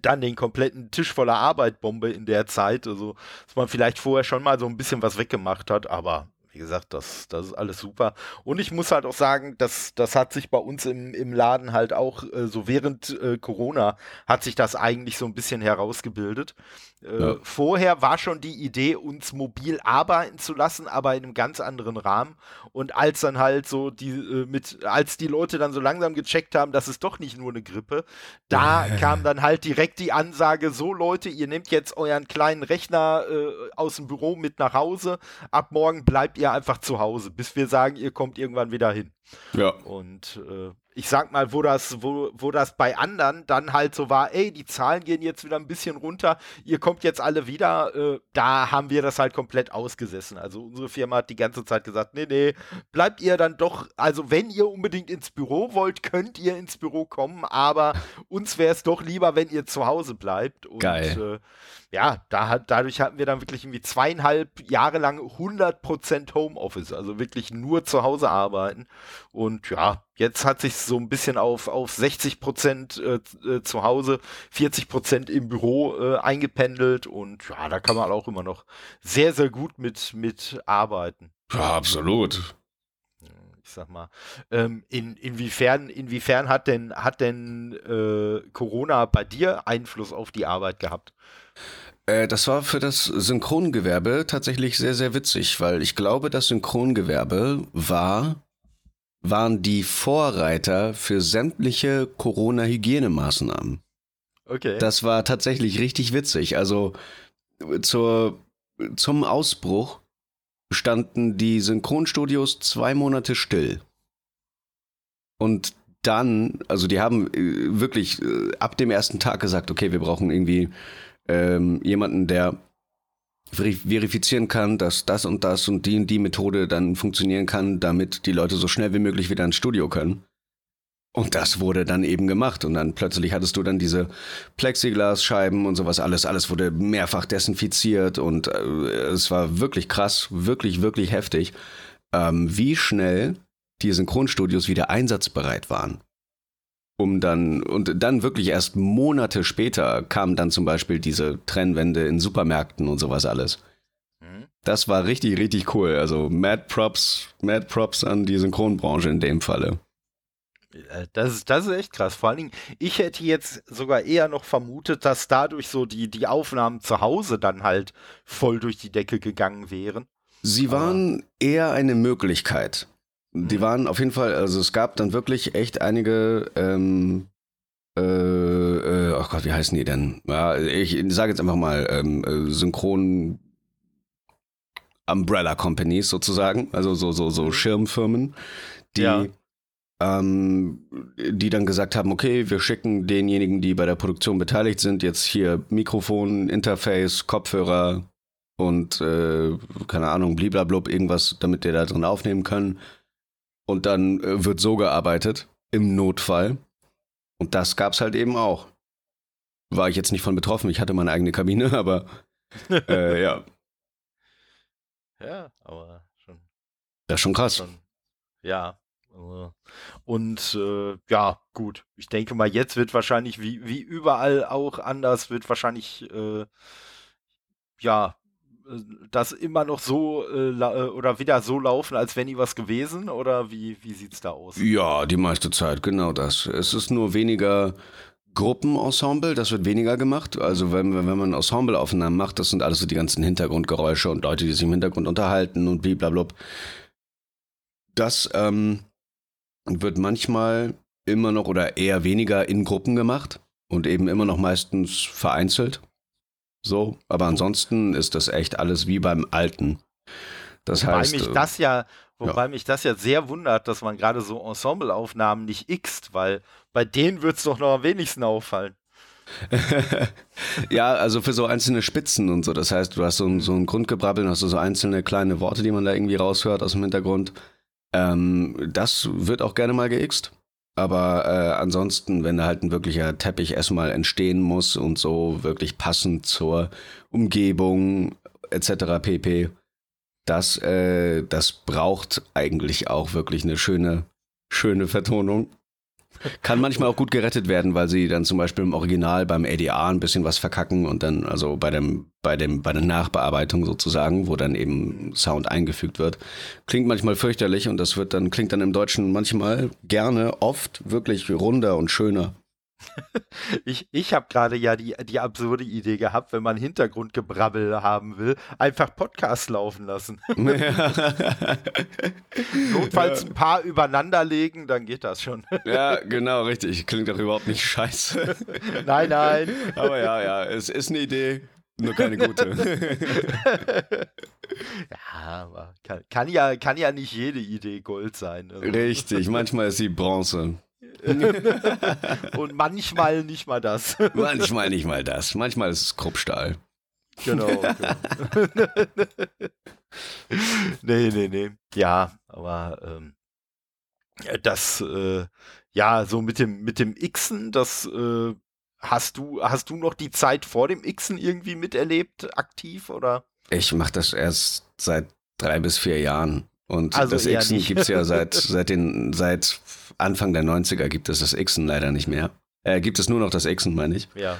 dann den kompletten Tisch voller Arbeit bombe in der Zeit. Also, dass man vielleicht vorher schon mal so ein bisschen was weggemacht hat, aber wie gesagt, das, das ist alles super. Und ich muss halt auch sagen, das, das hat sich bei uns im, im Laden halt auch, äh, so während äh, Corona, hat sich das eigentlich so ein bisschen herausgebildet. Äh, ja. Vorher war schon die Idee, uns mobil arbeiten zu lassen, aber in einem ganz anderen Rahmen. Und als dann halt so die äh, mit, als die Leute dann so langsam gecheckt haben, das ist doch nicht nur eine Grippe, da kam dann halt direkt die Ansage: So Leute, ihr nehmt jetzt euren kleinen Rechner äh, aus dem Büro mit nach Hause. Ab morgen bleibt ihr einfach zu Hause, bis wir sagen, ihr kommt irgendwann wieder hin. Ja. Und äh, ich sag mal, wo das, wo, wo das bei anderen dann halt so war, ey, die Zahlen gehen jetzt wieder ein bisschen runter, ihr kommt jetzt alle wieder, äh, da haben wir das halt komplett ausgesessen. Also unsere Firma hat die ganze Zeit gesagt, nee, nee, bleibt ihr dann doch, also wenn ihr unbedingt ins Büro wollt, könnt ihr ins Büro kommen, aber uns wäre es doch lieber, wenn ihr zu Hause bleibt. Und, Geil. Äh, ja, da hat, dadurch hatten wir dann wirklich irgendwie zweieinhalb Jahre lang 100% Homeoffice, also wirklich nur zu Hause arbeiten. Und ja, jetzt hat sich so ein bisschen auf, auf 60% äh, äh, zu Hause, 40% im Büro äh, eingependelt. Und ja, da kann man auch immer noch sehr, sehr gut mit, mit arbeiten. Ja, absolut ich sag mal. Ähm, in, inwiefern, inwiefern hat denn, hat denn äh, Corona bei dir Einfluss auf die Arbeit gehabt? Äh, das war für das Synchrongewerbe tatsächlich sehr, sehr witzig, weil ich glaube, das Synchrongewerbe war, waren die Vorreiter für sämtliche Corona-Hygienemaßnahmen. Okay. Das war tatsächlich richtig witzig. Also zur, zum Ausbruch standen die Synchronstudios zwei Monate still. Und dann, also die haben äh, wirklich äh, ab dem ersten Tag gesagt, okay, wir brauchen irgendwie ähm, jemanden, der verifizieren kann, dass das und das und die und die Methode dann funktionieren kann, damit die Leute so schnell wie möglich wieder ins Studio können. Und das wurde dann eben gemacht. Und dann plötzlich hattest du dann diese Plexiglasscheiben und sowas alles. Alles wurde mehrfach desinfiziert und äh, es war wirklich krass, wirklich, wirklich heftig, ähm, wie schnell die Synchronstudios wieder einsatzbereit waren um dann, und dann wirklich erst Monate später kamen dann zum Beispiel diese Trennwände in Supermärkten und sowas alles. Mhm. Das war richtig, richtig cool. Also Mad Props, Mad Props an die Synchronbranche in dem Falle. Äh, das ist, das ist echt krass. Vor allen Dingen, ich hätte jetzt sogar eher noch vermutet, dass dadurch so die, die Aufnahmen zu Hause dann halt voll durch die Decke gegangen wären. Sie waren eher eine Möglichkeit. Die mhm. waren auf jeden Fall, also es gab dann wirklich echt einige, ähm, äh, äh, ach Gott, wie heißen die denn? Ja, ich sage jetzt einfach mal ähm, äh, Synchron Umbrella Companies sozusagen, also so, so, so mhm. Schirmfirmen, die, ja. ähm, die dann gesagt haben, okay, wir schicken denjenigen, die bei der Produktion beteiligt sind, jetzt hier Mikrofon, Interface, Kopfhörer und äh, keine Ahnung, bliblablub, irgendwas, damit wir da drin aufnehmen können und dann äh, wird so gearbeitet. im Notfall. Und das gab's halt eben auch. War ich jetzt nicht von betroffen, ich hatte meine eigene Kabine, aber äh, ja. Ja, aber schon. Das ist schon krass. schon ja. also, Und äh, ja, gut. Ich denke mal, jetzt wird wahrscheinlich, wie, wie überall auch anders, wird wahrscheinlich äh, ja das immer noch so äh, äh, oder wieder so laufen, als wenn nie was gewesen? Oder wie, wie sieht's da aus? Ja, die meiste Zeit, genau das. Es ist nur weniger Gruppenensemble, das wird weniger gemacht. Also wenn, wenn man Ensembleaufnahmen macht, das sind alles so die ganzen Hintergrundgeräusche und Leute, die sich im Hintergrund unterhalten und blablabla. Das ähm, wird manchmal immer noch oder eher weniger in Gruppen gemacht und eben immer noch meistens vereinzelt. So, aber ansonsten ist das echt alles wie beim Alten. Das wobei heißt, mich äh, das ja, wobei mich das ja sehr wundert, dass man gerade so Ensembleaufnahmen nicht ixt, weil bei denen wird's doch noch am wenigsten auffallen. ja, also für so einzelne Spitzen und so. Das heißt, du hast so ein, so ein Grundgebrabbeln, hast du so einzelne kleine Worte, die man da irgendwie raushört aus dem Hintergrund. Ähm, das wird auch gerne mal geixt. Aber äh, ansonsten, wenn da halt ein wirklicher Teppich erstmal entstehen muss und so wirklich passend zur Umgebung etc. pp, das, äh, das braucht eigentlich auch wirklich eine schöne, schöne Vertonung. Kann manchmal auch gut gerettet werden, weil sie dann zum Beispiel im Original beim ADA ein bisschen was verkacken und dann, also bei dem, bei dem, bei der Nachbearbeitung sozusagen, wo dann eben Sound eingefügt wird. Klingt manchmal fürchterlich und das wird dann, klingt dann im Deutschen manchmal gerne, oft wirklich runder und schöner. Ich, ich habe gerade ja die, die absurde Idee gehabt, wenn man Hintergrundgebrabbel haben will, einfach Podcast laufen lassen. Notfalls ein paar übereinander legen, dann geht das schon. ja, genau, richtig. Klingt doch überhaupt nicht scheiße. nein, nein. Aber ja, ja, es ist eine Idee, nur keine gute. ja, aber kann, kann, ja, kann ja nicht jede Idee Gold sein. Also. Richtig, manchmal ist sie Bronze. Und manchmal nicht mal das. manchmal nicht mal das. Manchmal ist es Kruppstahl. Genau. genau. nee, nee, nee. Ja, aber ähm, das, äh, ja, so mit dem, mit dem Xen, das äh, hast du, hast du noch die Zeit vor dem Xen irgendwie miterlebt, aktiv oder? Ich mache das erst seit drei bis vier Jahren. Und also das Xen gibt es ja seit, seit, den, seit Anfang der 90er gibt es das Xen leider nicht mehr. Äh, gibt es nur noch das Xen, meine ich. Ja.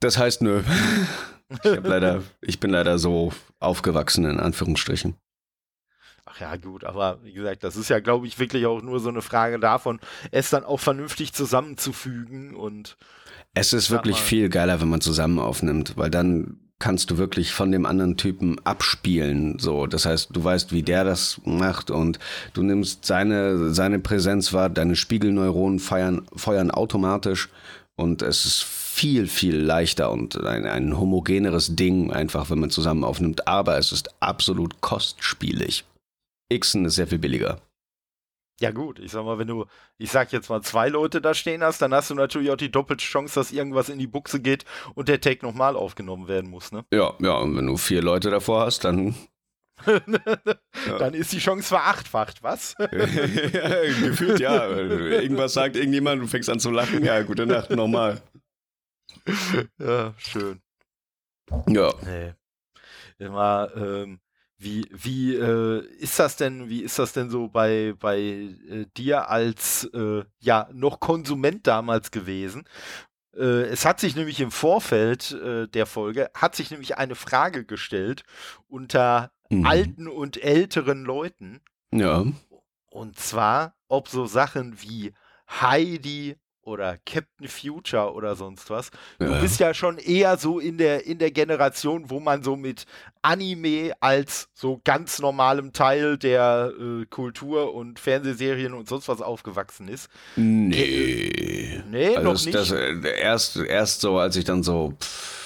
Das heißt, nö. Ich, leider, ich bin leider so aufgewachsen, in Anführungsstrichen. Ach ja, gut, aber wie gesagt, das ist ja, glaube ich, wirklich auch nur so eine Frage davon, es dann auch vernünftig zusammenzufügen und. Es ist wirklich mal, viel geiler, wenn man zusammen aufnimmt, weil dann kannst du wirklich von dem anderen Typen abspielen. So, das heißt, du weißt, wie der das macht und du nimmst seine, seine Präsenz wahr, deine Spiegelneuronen feiern, feuern automatisch und es ist viel, viel leichter und ein, ein homogeneres Ding einfach, wenn man zusammen aufnimmt. Aber es ist absolut kostspielig. Xen ist sehr viel billiger. Ja gut, ich sag mal, wenn du, ich sag jetzt mal, zwei Leute da stehen hast, dann hast du natürlich auch die doppelte Chance, dass irgendwas in die Buchse geht und der Take nochmal aufgenommen werden muss, ne? Ja, ja, und wenn du vier Leute davor hast, dann. dann ist die Chance verachtfacht, was? Gefühlt ja. Irgendwas sagt irgendjemand, du fängst an zu lachen, ja, gute Nacht, nochmal. Ja, schön. Ja. Nee. Immer, ähm, wie, wie äh, ist das denn, wie ist das denn so bei, bei äh, dir als äh, ja noch Konsument damals gewesen? Äh, es hat sich nämlich im Vorfeld äh, der Folge, hat sich nämlich eine Frage gestellt unter mhm. alten und älteren Leuten. Ja. Und zwar, ob so Sachen wie Heidi oder Captain Future oder sonst was. Du Ja. bist ja schon eher so in der, in der Generation, wo man so mit Anime als so ganz normalem Teil der äh, Kultur und Fernsehserien und sonst was aufgewachsen ist. Nee. Nee, Also noch nicht. das, äh, erst, erst so, als ich dann so pff,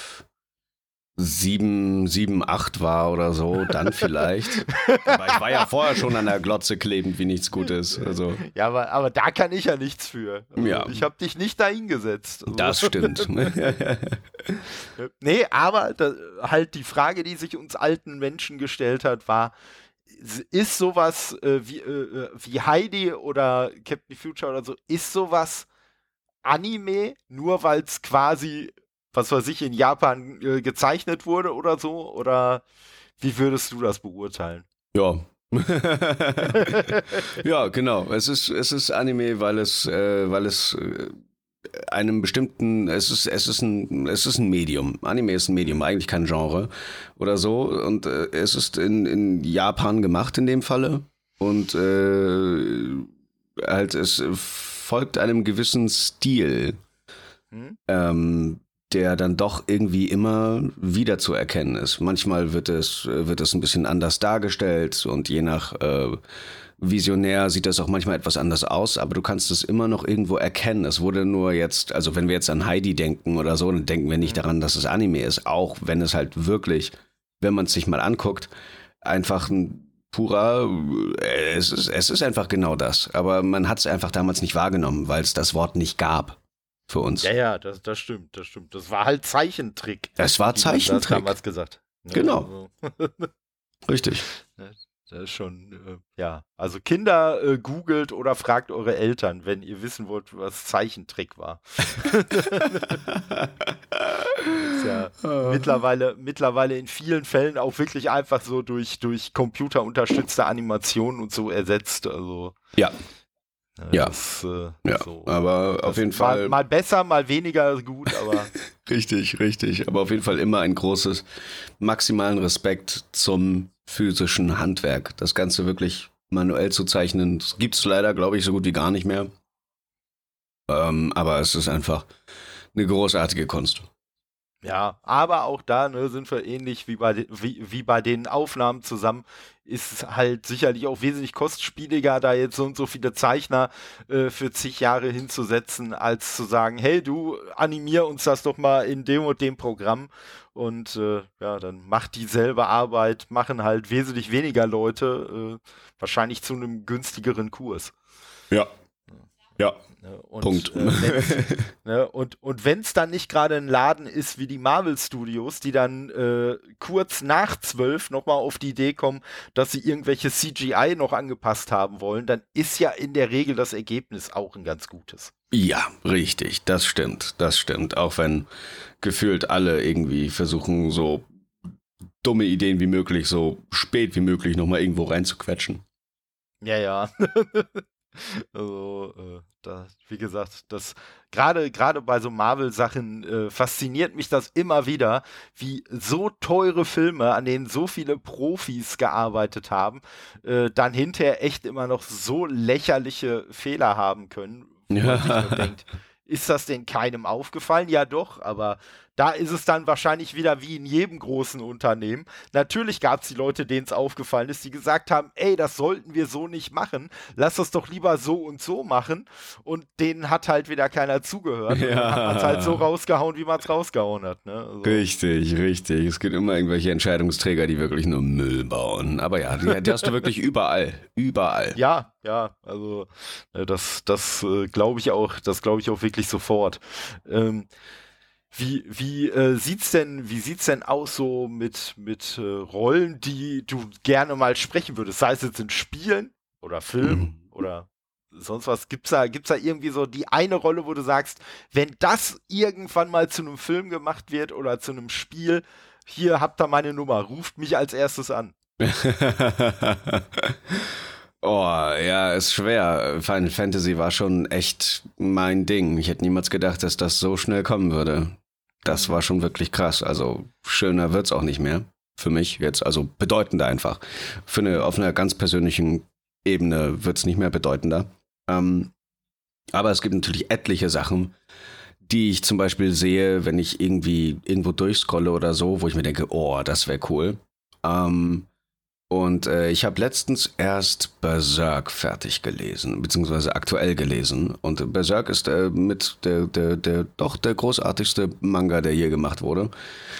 sieben, sieben, acht war oder so, dann vielleicht. Aber ich war ja vorher schon an der Glotze klebend wie nichts Gutes. Also ja, aber, aber da kann ich ja nichts für. Also, Ja. Ich habe dich nicht dahingesetzt. Also, das stimmt. Nee, aber da, halt die Frage, die sich uns alten Menschen gestellt hat, war, ist sowas äh, wie, äh, wie Heidi oder Captain Future oder so, ist sowas Anime, nur weil es quasi, was weiß ich, in Japan äh, gezeichnet wurde oder so? Oder wie würdest du das beurteilen? Ja. ja, genau. Es ist, es ist Anime, weil es, äh, weil es äh, einem bestimmten, es ist, es ist ein, es ist ein Medium. Anime ist ein Medium, eigentlich kein Genre oder so. Und äh, es ist in, in Japan gemacht in dem Falle. Und äh, halt, es folgt einem gewissen Stil, hm? ähm, der dann doch irgendwie immer wieder zu erkennen ist. Manchmal wird es, wird es ein bisschen anders dargestellt und je nach äh, Visionär sieht das auch manchmal etwas anders aus, aber du kannst es immer noch irgendwo erkennen. Es wurde nur jetzt, also wenn wir jetzt an Heidi denken oder so, dann denken wir nicht mhm. daran, dass es Anime ist, auch wenn es halt wirklich, wenn man es sich mal anguckt, einfach ein purer, äh, es ist, es ist einfach genau das. Aber man hat es einfach damals nicht wahrgenommen, weil es das Wort nicht gab für uns. Ja, ja, das, das stimmt, das stimmt. Das war halt Zeichentrick. Es war Zeichentrick. Das damals gesagt. Ja, genau. Also. Richtig. Das ist schon, äh, ja. Also Kinder äh, googelt oder fragt eure Eltern, wenn ihr wissen wollt, was Zeichentrick war. ja oh. mittlerweile, mittlerweile in vielen Fällen auch wirklich einfach so durch, durch computerunterstützte Animationen und so ersetzt. Also. Ja. Ja, das, äh, ja. So. aber auf jeden Fall. Mal, besser, mal weniger gut, aber. richtig, richtig. Aber auf jeden Fall immer ein großes, maximalen Respekt zum physischen Handwerk. Das Ganze wirklich manuell zu zeichnen, gibt es leider, glaube ich, so gut wie gar nicht mehr. Ähm, aber es ist einfach eine großartige Kunst. Ja, aber auch da ne, sind wir ähnlich wie bei, wie, wie bei den Aufnahmen zusammen. Ist halt sicherlich auch wesentlich kostspieliger, da jetzt so und so viele Zeichner äh, für zig Jahre hinzusetzen, als zu sagen, hey, du animier uns das doch mal in dem und dem Programm. Und äh, ja, dann macht dieselbe Arbeit, machen halt wesentlich weniger Leute, äh, wahrscheinlich zu einem günstigeren Kurs. Ja, ja. Ne, und, Punkt. Äh, ne, und und wenn es dann nicht gerade ein Laden ist wie die Marvel Studios, die dann äh, kurz nach zwölf nochmal auf die Idee kommen, dass sie irgendwelche CGI noch angepasst haben wollen, dann ist ja in der Regel das Ergebnis auch ein ganz gutes. Ja, richtig, das stimmt, das stimmt. Auch wenn gefühlt alle irgendwie versuchen, so dumme Ideen wie möglich, so spät wie möglich nochmal irgendwo reinzuquetschen. Ja, ja. Also, äh, da, wie gesagt, das gerade gerade bei so Marvel-Sachen äh, fasziniert mich das immer wieder, wie so teure Filme, an denen so viele Profis gearbeitet haben, äh, dann hinterher echt immer noch so lächerliche Fehler haben können, wo ja. man sich denkt, ist das denn keinem aufgefallen? Ja doch, aber da ist es dann wahrscheinlich wieder wie in jedem großen Unternehmen. Natürlich gab es die Leute, denen es aufgefallen ist, die gesagt haben, ey, das sollten wir so nicht machen. Lass das doch lieber so und so machen. Und denen hat halt wieder keiner zugehört. Ja. Und dann hat man es halt so rausgehauen, wie man es rausgehauen hat. Ne? Also. Richtig, richtig. Es gibt immer irgendwelche Entscheidungsträger, die wirklich nur Müll bauen. Aber ja, die, die hast du wirklich überall. Überall. Ja, ja, also äh, das, das äh, glaube ich auch, das glaube ich auch wirklich sofort. Ähm, wie, wie äh, sieht's denn, wie sieht's denn aus so mit, mit äh, Rollen, die du gerne mal sprechen würdest? Sei es jetzt in Spielen oder Filmen mhm. oder sonst was. Gibt's da, gibt's da irgendwie so die eine Rolle, wo du sagst, wenn das irgendwann mal zu einem Film gemacht wird oder zu einem Spiel, hier habt ihr meine Nummer, ruft mich als erstes an. Oh, ja, ist schwer. Final Fantasy war schon echt mein Ding. Ich hätte niemals gedacht, dass das so schnell kommen würde das war schon wirklich krass. Also schöner wird's auch nicht mehr. Für mich jetzt, also bedeutender einfach. Für eine, auf einer ganz persönlichen Ebene wird's nicht mehr bedeutender. Ähm, aber es gibt natürlich etliche Sachen, die ich zum Beispiel sehe, wenn ich irgendwie irgendwo durchscrolle oder so, wo ich mir denke, oh, das wäre cool. Ähm, und äh, ich habe letztens erst Berserk fertig gelesen, beziehungsweise aktuell gelesen. Und Berserk ist äh, mit der, der, der, doch der großartigste Manga, der je gemacht wurde.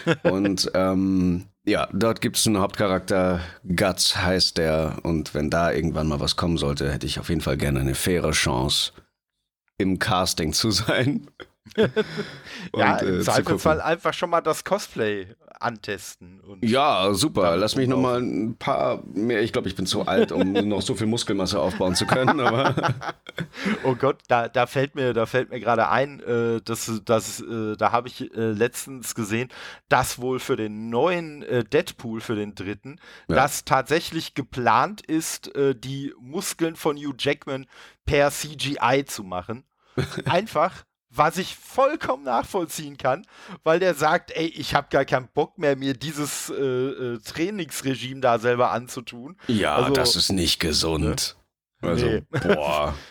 Und ähm, ja, dort gibt es einen Hauptcharakter, Guts heißt der. Und wenn da irgendwann mal was kommen sollte, hätte ich auf jeden Fall gerne eine faire Chance, im Casting zu sein. ja, im äh, Zweifelsfall einfach schon mal das Cosplay antesten. ja, super. Lass mich noch mal ein paar mehr. Ich glaube, ich bin zu alt, um noch so viel Muskelmasse aufbauen zu können. Aber oh Gott, da, da fällt mir, da fällt mir gerade ein, äh, dass, dass äh, da habe ich äh, letztens gesehen, dass wohl für den neuen äh, Deadpool, für den dritten, ja. dass tatsächlich geplant ist, äh, die Muskeln von Hugh Jackman per CGI zu machen. Einfach, was ich vollkommen nachvollziehen kann, weil der sagt, ey, ich habe gar keinen Bock mehr, mir dieses äh, äh, Trainingsregime da selber anzutun. Ja, also, das ist nicht gesund. Ne? Also, nee. boah.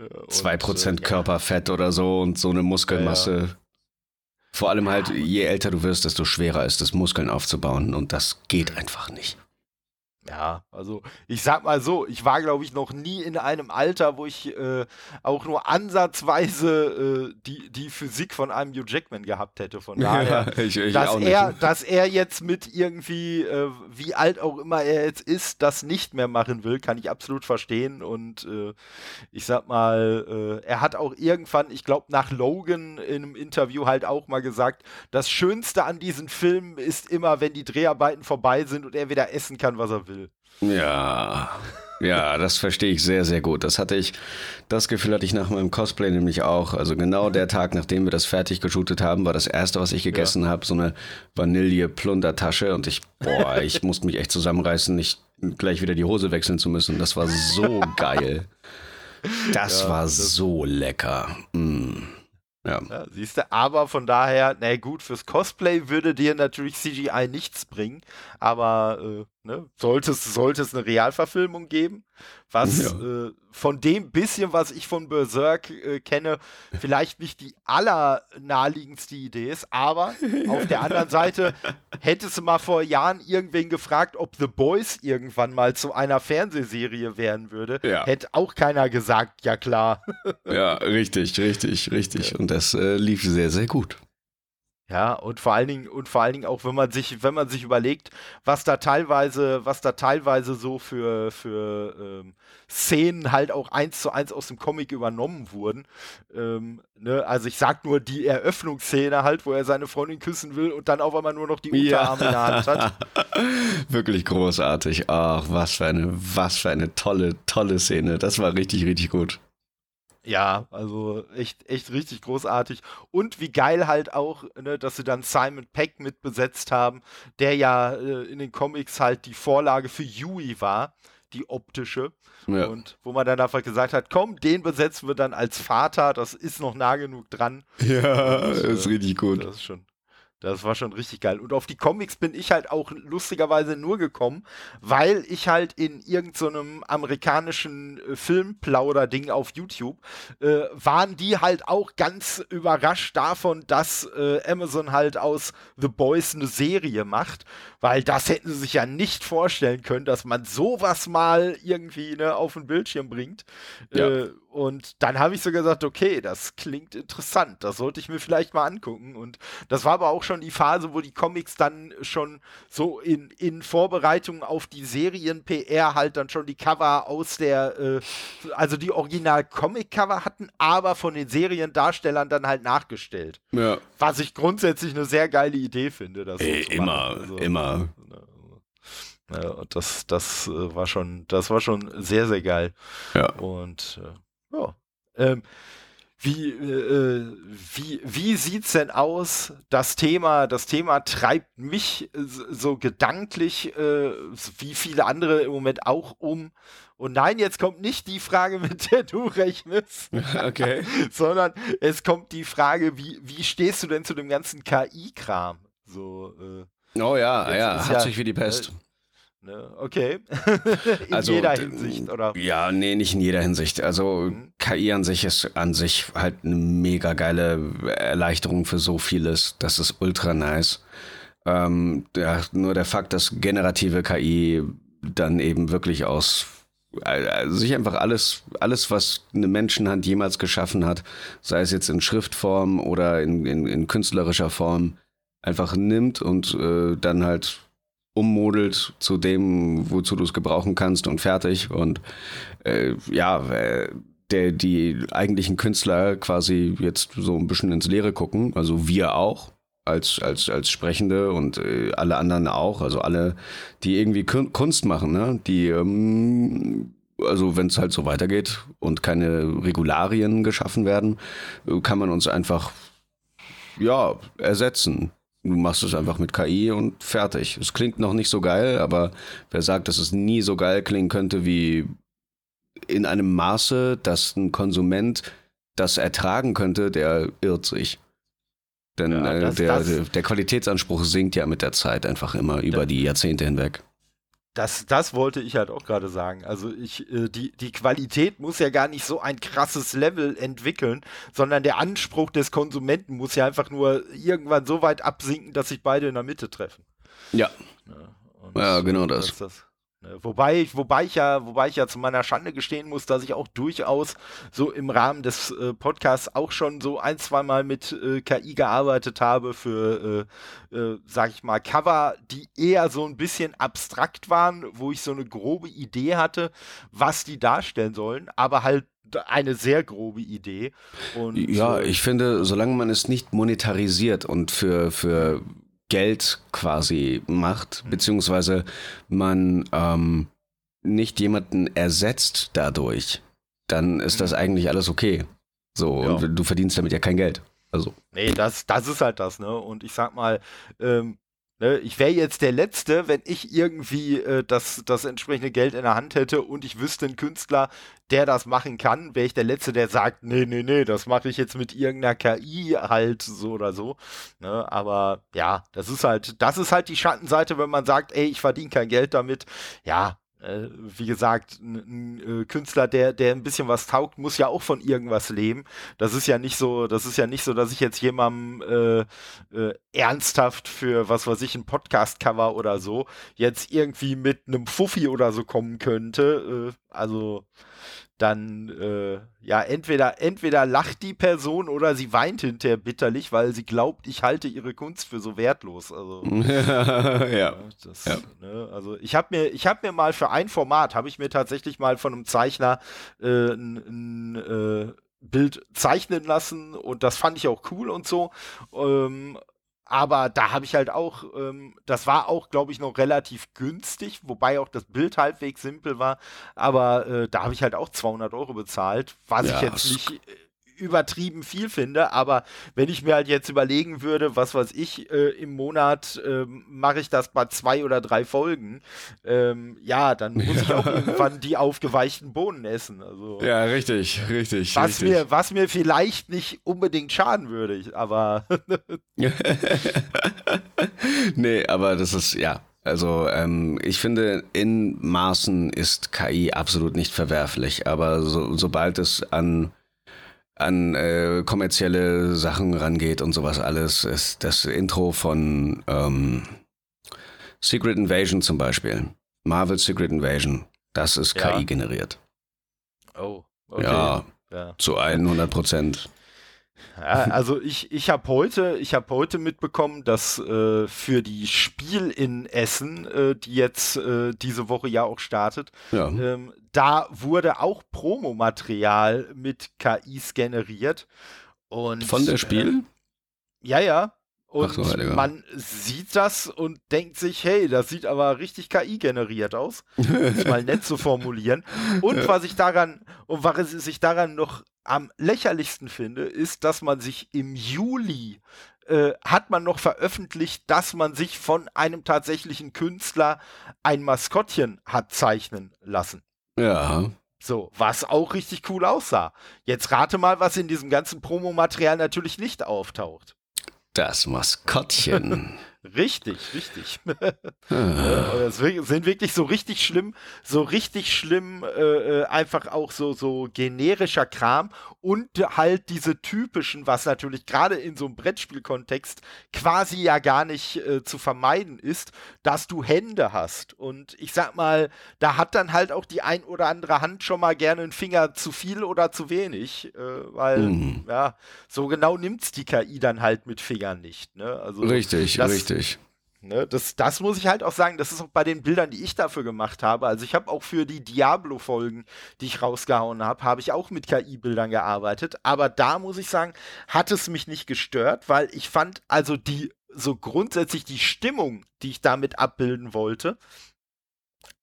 2% und, äh, Körperfett ja. oder so und so eine Muskelmasse. Ja, ja. Vor allem halt, je älter du wirst, desto schwerer ist es, Muskeln aufzubauen und das geht einfach nicht. Ja, also ich sag mal so, ich war, glaube ich, noch nie in einem Alter, wo ich äh, auch nur ansatzweise äh, die, die Physik von einem Hugh Jackman gehabt hätte. Von daher, ja, ich, ich dass, er, dass er jetzt mit irgendwie, äh, wie alt auch immer er jetzt ist, das nicht mehr machen will, kann ich absolut verstehen. Und äh, ich sag mal, äh, er hat auch irgendwann, ich glaube, nach Logan in einem Interview halt auch mal gesagt, das Schönste an diesen Filmen ist immer, wenn die Dreharbeiten vorbei sind und er wieder essen kann, was er will will. Ja, ja, das verstehe ich sehr, sehr gut. Das hatte ich, das Gefühl hatte ich nach meinem Cosplay nämlich auch. Also genau der Tag, nachdem wir das fertig geshootet haben, war das erste, was ich gegessen ja. habe, so eine Vanille-Plundertasche und ich, boah, ich musste mich echt zusammenreißen, nicht gleich wieder die Hose wechseln zu müssen. Das war so geil. Das ja, war das so lecker. Mm. Ja. ja siehst du, aber von daher, na gut, fürs Cosplay würde dir natürlich CGI nichts bringen, aber äh, ne, sollte, es, sollte es eine Realverfilmung geben, was ja. äh, von dem bisschen, was ich von Berserk äh, kenne, vielleicht nicht die allernaheliegendste Idee ist, aber auf der anderen Seite hättest du mal vor Jahren irgendwen gefragt, ob The Boys irgendwann mal zu einer Fernsehserie werden würde, ja. hätte auch keiner gesagt, ja klar. ja, richtig, richtig, richtig. Und das äh, lief sehr, sehr gut. Ja, und vor allen Dingen, und vor allen Dingen auch, wenn man sich, wenn man sich überlegt, was da teilweise, was da teilweise so für, für ähm, Szenen halt auch eins zu eins aus dem Comic übernommen wurden. Ähm, ne? Also ich sag nur die Eröffnungsszene halt, wo er seine Freundin küssen will und dann auf einmal nur noch die Unterarme ja. in der Hand hat. Wirklich großartig. Ach, was für eine, was für eine tolle, tolle Szene. Das war richtig, richtig gut. Ja, also echt, echt richtig großartig. Und wie geil halt auch, ne, dass sie dann Simon Peck mit besetzt haben, der ja äh, in den Comics halt die Vorlage für Yui war, die optische. Ja. Und wo man dann einfach gesagt hat, komm, den besetzen wir dann als Vater, das ist noch nah genug dran. Ja, Und, äh, ist richtig gut. Das ist schon, das war schon richtig geil. Und auf die Comics bin ich halt auch lustigerweise nur gekommen, weil ich halt in irgendeinem so amerikanischen äh, Filmplauder-Ding auf YouTube äh, waren die halt auch ganz überrascht davon, dass äh, Amazon halt aus The Boys eine Serie macht, weil das hätten sie sich ja nicht vorstellen können, dass man sowas mal irgendwie ne, auf den Bildschirm bringt. Ja. Äh, und dann habe ich so gesagt, okay, das klingt interessant, das sollte ich mir vielleicht mal angucken. Und das war aber auch schon die Phase, wo die Comics dann schon so in, in Vorbereitung auf die Serien-PR halt dann schon die Cover aus der, äh, also die Original-Comic-Cover hatten, aber von den Seriendarstellern dann halt nachgestellt. Ja. Was ich grundsätzlich eine sehr geile Idee finde. Das Ey, so immer, also, immer. Ja, das, das äh, war schon, das war schon sehr, sehr geil. Ja. Und äh, ja. Ähm, wie, äh, wie, wie sieht's denn aus? Das Thema, das Thema treibt mich so gedanklich, äh, wie viele andere im Moment auch um. Und nein, jetzt kommt nicht die Frage, mit der du rechnest, okay. sondern es kommt die Frage, wie, wie stehst du denn zu dem ganzen KI-Kram? So, äh, oh ja, ja, hat ja, sich wie die Pest. Ne? Okay. in also, jeder Hinsicht, oder? Ja, nee, nicht in jeder Hinsicht. Also mhm. KI an sich ist an sich halt eine mega geile Erleichterung für so vieles. Das ist ultra nice. Ähm, ja, nur der Fakt, dass generative KI dann eben wirklich aus also sich einfach alles, alles, was eine Menschenhand jemals geschaffen hat, sei es jetzt in Schriftform oder in, in, in künstlerischer Form, einfach nimmt und äh, dann halt ummodelt zu dem, wozu du es gebrauchen kannst und fertig. Und äh, ja, äh, der, die eigentlichen Künstler quasi jetzt so ein bisschen ins Leere gucken, also wir auch. als, als, als Sprechende und äh, alle anderen auch, also alle, die irgendwie Kunst machen, ne? die, ähm, also wenn es halt so weitergeht und keine Regularien geschaffen werden, äh, kann man uns einfach, ja, ersetzen. Du machst es einfach mit KI und fertig. Es klingt noch nicht so geil, aber wer sagt, dass es nie so geil klingen könnte wie in einem Maße, dass ein Konsument das ertragen könnte, der irrt sich. Denn ja, äh, das, der, das, der Qualitätsanspruch sinkt ja mit der Zeit einfach immer über die Jahrzehnte hinweg. Das, das wollte ich halt auch gerade sagen. Also ich, äh, die, die Qualität muss ja gar nicht so ein krasses Level entwickeln, sondern der Anspruch des Konsumenten muss ja einfach nur irgendwann so weit absinken, dass sich beide in der Mitte treffen. Ja. Ja, ja genau das. das Ne, wobei, wobei, ich ja, wobei ich ja zu meiner Schande gestehen muss, dass ich auch durchaus so im Rahmen des äh, Podcasts auch schon so ein, zwei Mal mit äh, KI gearbeitet habe für, äh, äh, sag ich mal, Cover, die eher so ein bisschen abstrakt waren, wo ich so eine grobe Idee hatte, was die darstellen sollen, aber halt eine sehr grobe Idee. Und, ja, ich finde, solange man es nicht monetarisiert und für, für Geld quasi macht, beziehungsweise man ähm, nicht jemanden ersetzt dadurch, dann ist das mhm. eigentlich alles okay. So, ja. und du verdienst damit ja kein Geld. Also. Nee, das, das ist halt das, ne? Und ich sag mal, ähm, Ne, ich wäre jetzt der Letzte, wenn ich irgendwie äh, das, das entsprechende Geld in der Hand hätte und ich wüsste einen Künstler, der das machen kann, wäre ich der Letzte, der sagt, nee, nee, nee, das mache ich jetzt mit irgendeiner KI halt so oder so. Ne, aber ja, das ist halt, das ist halt die Schattenseite, wenn man sagt, ey, ich verdiene kein Geld damit. Ja, äh, wie gesagt, ein, äh, Künstler, der, der ein bisschen was taugt, muss ja auch von irgendwas leben. Das ist ja nicht so, das ist ja nicht so, dass ich jetzt jemandem äh, äh, ernsthaft für, was weiß ich, ein Podcast-Cover oder so, jetzt irgendwie mit einem Fuffi oder so kommen könnte. Äh, also dann äh, ja entweder entweder lacht die Person oder sie weint hinterher bitterlich, weil sie glaubt, ich halte ihre Kunst für so wertlos. Also ja, das, ja. Ne, also ich habe mir ich habe mir mal für ein Format habe ich mir tatsächlich mal von einem Zeichner äh, ein, ein äh, Bild zeichnen lassen und das fand ich auch cool und so. Ähm, aber da habe ich halt auch, ähm, das war auch, glaube ich, noch relativ günstig, wobei auch das Bild halbwegs simpel war. Aber äh, da habe ich halt auch 200 Euro bezahlt, was ja, ich jetzt nicht übertrieben viel finde, aber wenn ich mir halt jetzt überlegen würde, was weiß ich, äh, im Monat äh, mache ich das bei zwei oder drei Folgen, ähm, ja, dann muss ich auch irgendwann die aufgeweichten Bohnen essen. Also, ja, richtig, richtig. Was, richtig. Mir, was mir vielleicht nicht unbedingt schaden würde, aber. nee, aber das ist, ja, also ähm, ich finde, in Maßen ist KI absolut nicht verwerflich, aber so, sobald es an an äh, kommerzielle Sachen rangeht und sowas alles, ist das Intro von ähm, Secret Invasion zum Beispiel. Marvel Secret Invasion. Das ist ja. KI generiert. Oh, okay. Ja, ja. zu 100 Prozent. Ja, also ich, ich habe heute, ich habe heute mitbekommen, dass äh, für die Spiel in Essen, äh, die jetzt äh, diese Woche ja auch startet, ja. Ähm, da wurde auch Promomaterial mit KIs generiert. Und, Von der Spiel? Äh, ja, ja. Und so, man sieht das und denkt sich, hey, das sieht aber richtig KI generiert aus. Um es mal nett zu formulieren. Und was ich daran, und was ich daran noch am lächerlichsten finde, ist, dass man sich im Juli äh, hat man noch veröffentlicht, dass man sich von einem tatsächlichen Künstler ein Maskottchen hat zeichnen lassen. Ja. So, was auch richtig cool aussah. Jetzt rate mal, was in diesem ganzen Promomaterial natürlich nicht auftaucht. Das Maskottchen. Richtig, richtig. Ah. Es sind wirklich so richtig schlimm, so richtig schlimm, äh, äh, einfach auch so, so generischer Kram und halt diese typischen, was natürlich gerade in so einem Brettspielkontext quasi ja gar nicht äh, zu vermeiden ist, dass du Hände hast. Und ich sag mal, da hat dann halt auch die ein oder andere Hand schon mal gerne einen Finger zu viel oder zu wenig, äh, weil, mhm. ja, so genau nimmt's die KI dann halt mit Fingern nicht. Ne? Also, richtig, das, richtig. Ne, das, das muss ich halt auch sagen, das ist auch bei den Bildern, die ich dafür gemacht habe. Also ich habe auch für die Diablo-Folgen, die ich rausgehauen habe, habe ich auch mit KI-Bildern gearbeitet. Aber da muss ich sagen, hat es mich nicht gestört, weil ich fand also die so grundsätzlich die Stimmung, die ich damit abbilden wollte,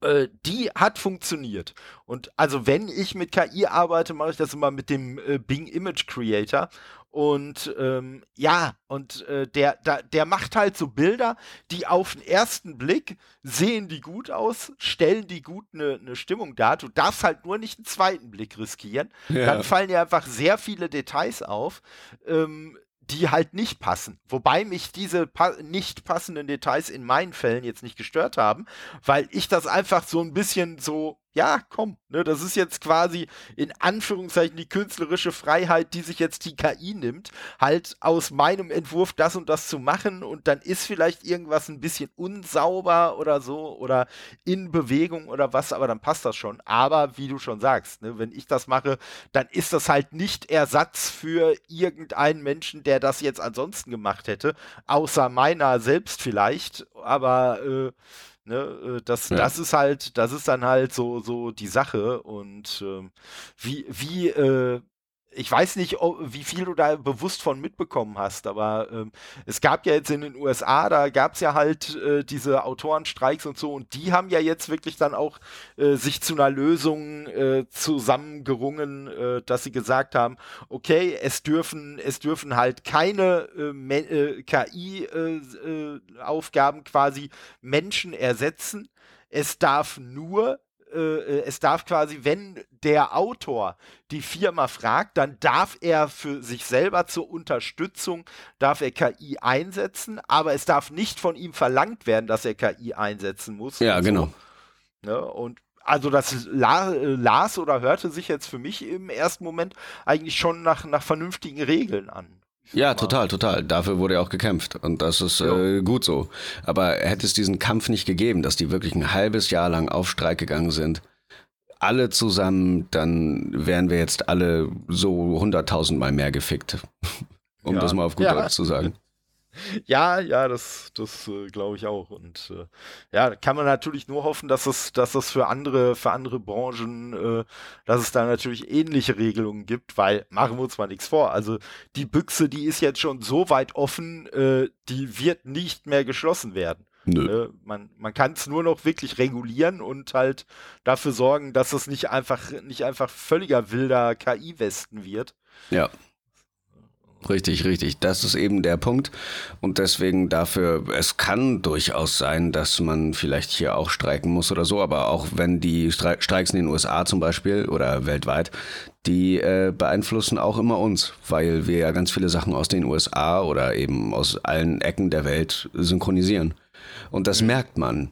äh, die hat funktioniert. Und also wenn ich mit KI arbeite, mache ich das immer mit dem äh, Bing Image Creator. Und ähm, ja, und äh, der, der, der macht halt so Bilder, die auf den ersten Blick sehen die gut aus, stellen die gut eine ne Stimmung dar. Du darfst halt nur nicht einen zweiten Blick riskieren. Ja. Dann fallen dir einfach sehr viele Details auf. Ähm, die halt nicht passen. Wobei mich diese pa nicht passenden Details in meinen Fällen jetzt nicht gestört haben, weil ich das einfach so ein bisschen so ja, komm, ne, das ist jetzt quasi in Anführungszeichen die künstlerische Freiheit, die sich jetzt die KI nimmt, halt aus meinem Entwurf das und das zu machen und dann ist vielleicht irgendwas ein bisschen unsauber oder so oder in Bewegung oder was, aber dann passt das schon. Aber wie du schon sagst, ne, wenn ich das mache, dann ist das halt nicht Ersatz für irgendeinen Menschen, der das jetzt ansonsten gemacht hätte, außer meiner selbst vielleicht, aber äh, Ne, äh, das, ja. das ist halt, das ist dann halt so, so die Sache. Und ähm, wie, wie äh, ich weiß nicht, wie viel du da bewusst von mitbekommen hast, aber ähm, es gab ja jetzt in den USA, da gab es ja halt äh, diese Autorenstreiks und so, und die haben ja jetzt wirklich dann auch äh, sich zu einer Lösung äh, zusammengerungen, äh, dass sie gesagt haben, okay, es dürfen, es dürfen halt keine äh, äh, KI-Aufgaben quasi Menschen ersetzen. Es darf nur äh, es darf quasi, wenn der Autor die Firma fragt, dann darf er für sich selber zur Unterstützung, darf er KI einsetzen, aber es darf nicht von ihm verlangt werden, dass er KI einsetzen muss. Ja, genau. So. Ne? Und also das la las oder hörte sich jetzt für mich im ersten Moment eigentlich schon nach, nach vernünftigen Regeln an. Ja, total, total. Dafür wurde ja auch gekämpft und das ist äh, gut so. Aber hätte es diesen Kampf nicht gegeben, dass die wirklich ein halbes Jahr lang auf Streik gegangen sind, alle zusammen, dann wären wir jetzt alle so hunderttausendmal mehr gefickt. um ja. das mal auf gut ja. Deutsch zu sagen. Ja, ja, das, das äh, glaube ich auch. Und äh, ja, kann man natürlich nur hoffen, dass es, dass es für andere, für andere Branchen, äh, dass es da natürlich ähnliche Regelungen gibt, weil machen wir uns mal nichts vor. Also die Büchse, die ist jetzt schon so weit offen, äh, die wird nicht mehr geschlossen werden. Nö. Äh, man man kann es nur noch wirklich regulieren und halt dafür sorgen, dass es nicht einfach, nicht einfach völliger wilder KI-Westen wird. Ja. Richtig, richtig. Das ist eben der Punkt. Und deswegen dafür, es kann durchaus sein, dass man vielleicht hier auch streiken muss oder so, aber auch wenn die Streiks in den USA zum Beispiel oder weltweit, die äh, beeinflussen auch immer uns, weil wir ja ganz viele Sachen aus den USA oder eben aus allen Ecken der Welt synchronisieren. Und das mhm. merkt man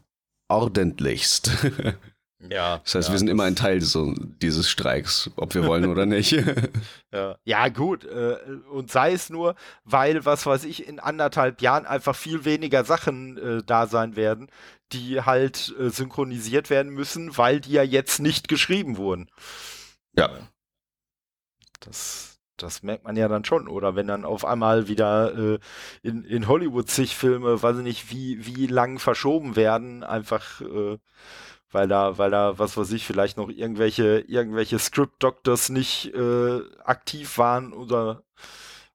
ordentlichst. Ja. Das heißt, ja, wir sind immer ein Teil so, dieses Streiks, ob wir wollen oder nicht. ja. ja, gut. Äh, und sei es nur, weil, was weiß ich, in anderthalb Jahren einfach viel weniger Sachen äh, da sein werden, die halt äh, synchronisiert werden müssen, weil die ja jetzt nicht geschrieben wurden. Ja. Das, das merkt man ja dann schon. Oder wenn dann auf einmal wieder äh, in, in Hollywood zig Filme, weiß ich nicht, wie, wie lang verschoben werden, einfach äh, weil da, weil da, was weiß ich, vielleicht noch irgendwelche, irgendwelche Script Doctors nicht äh, aktiv waren oder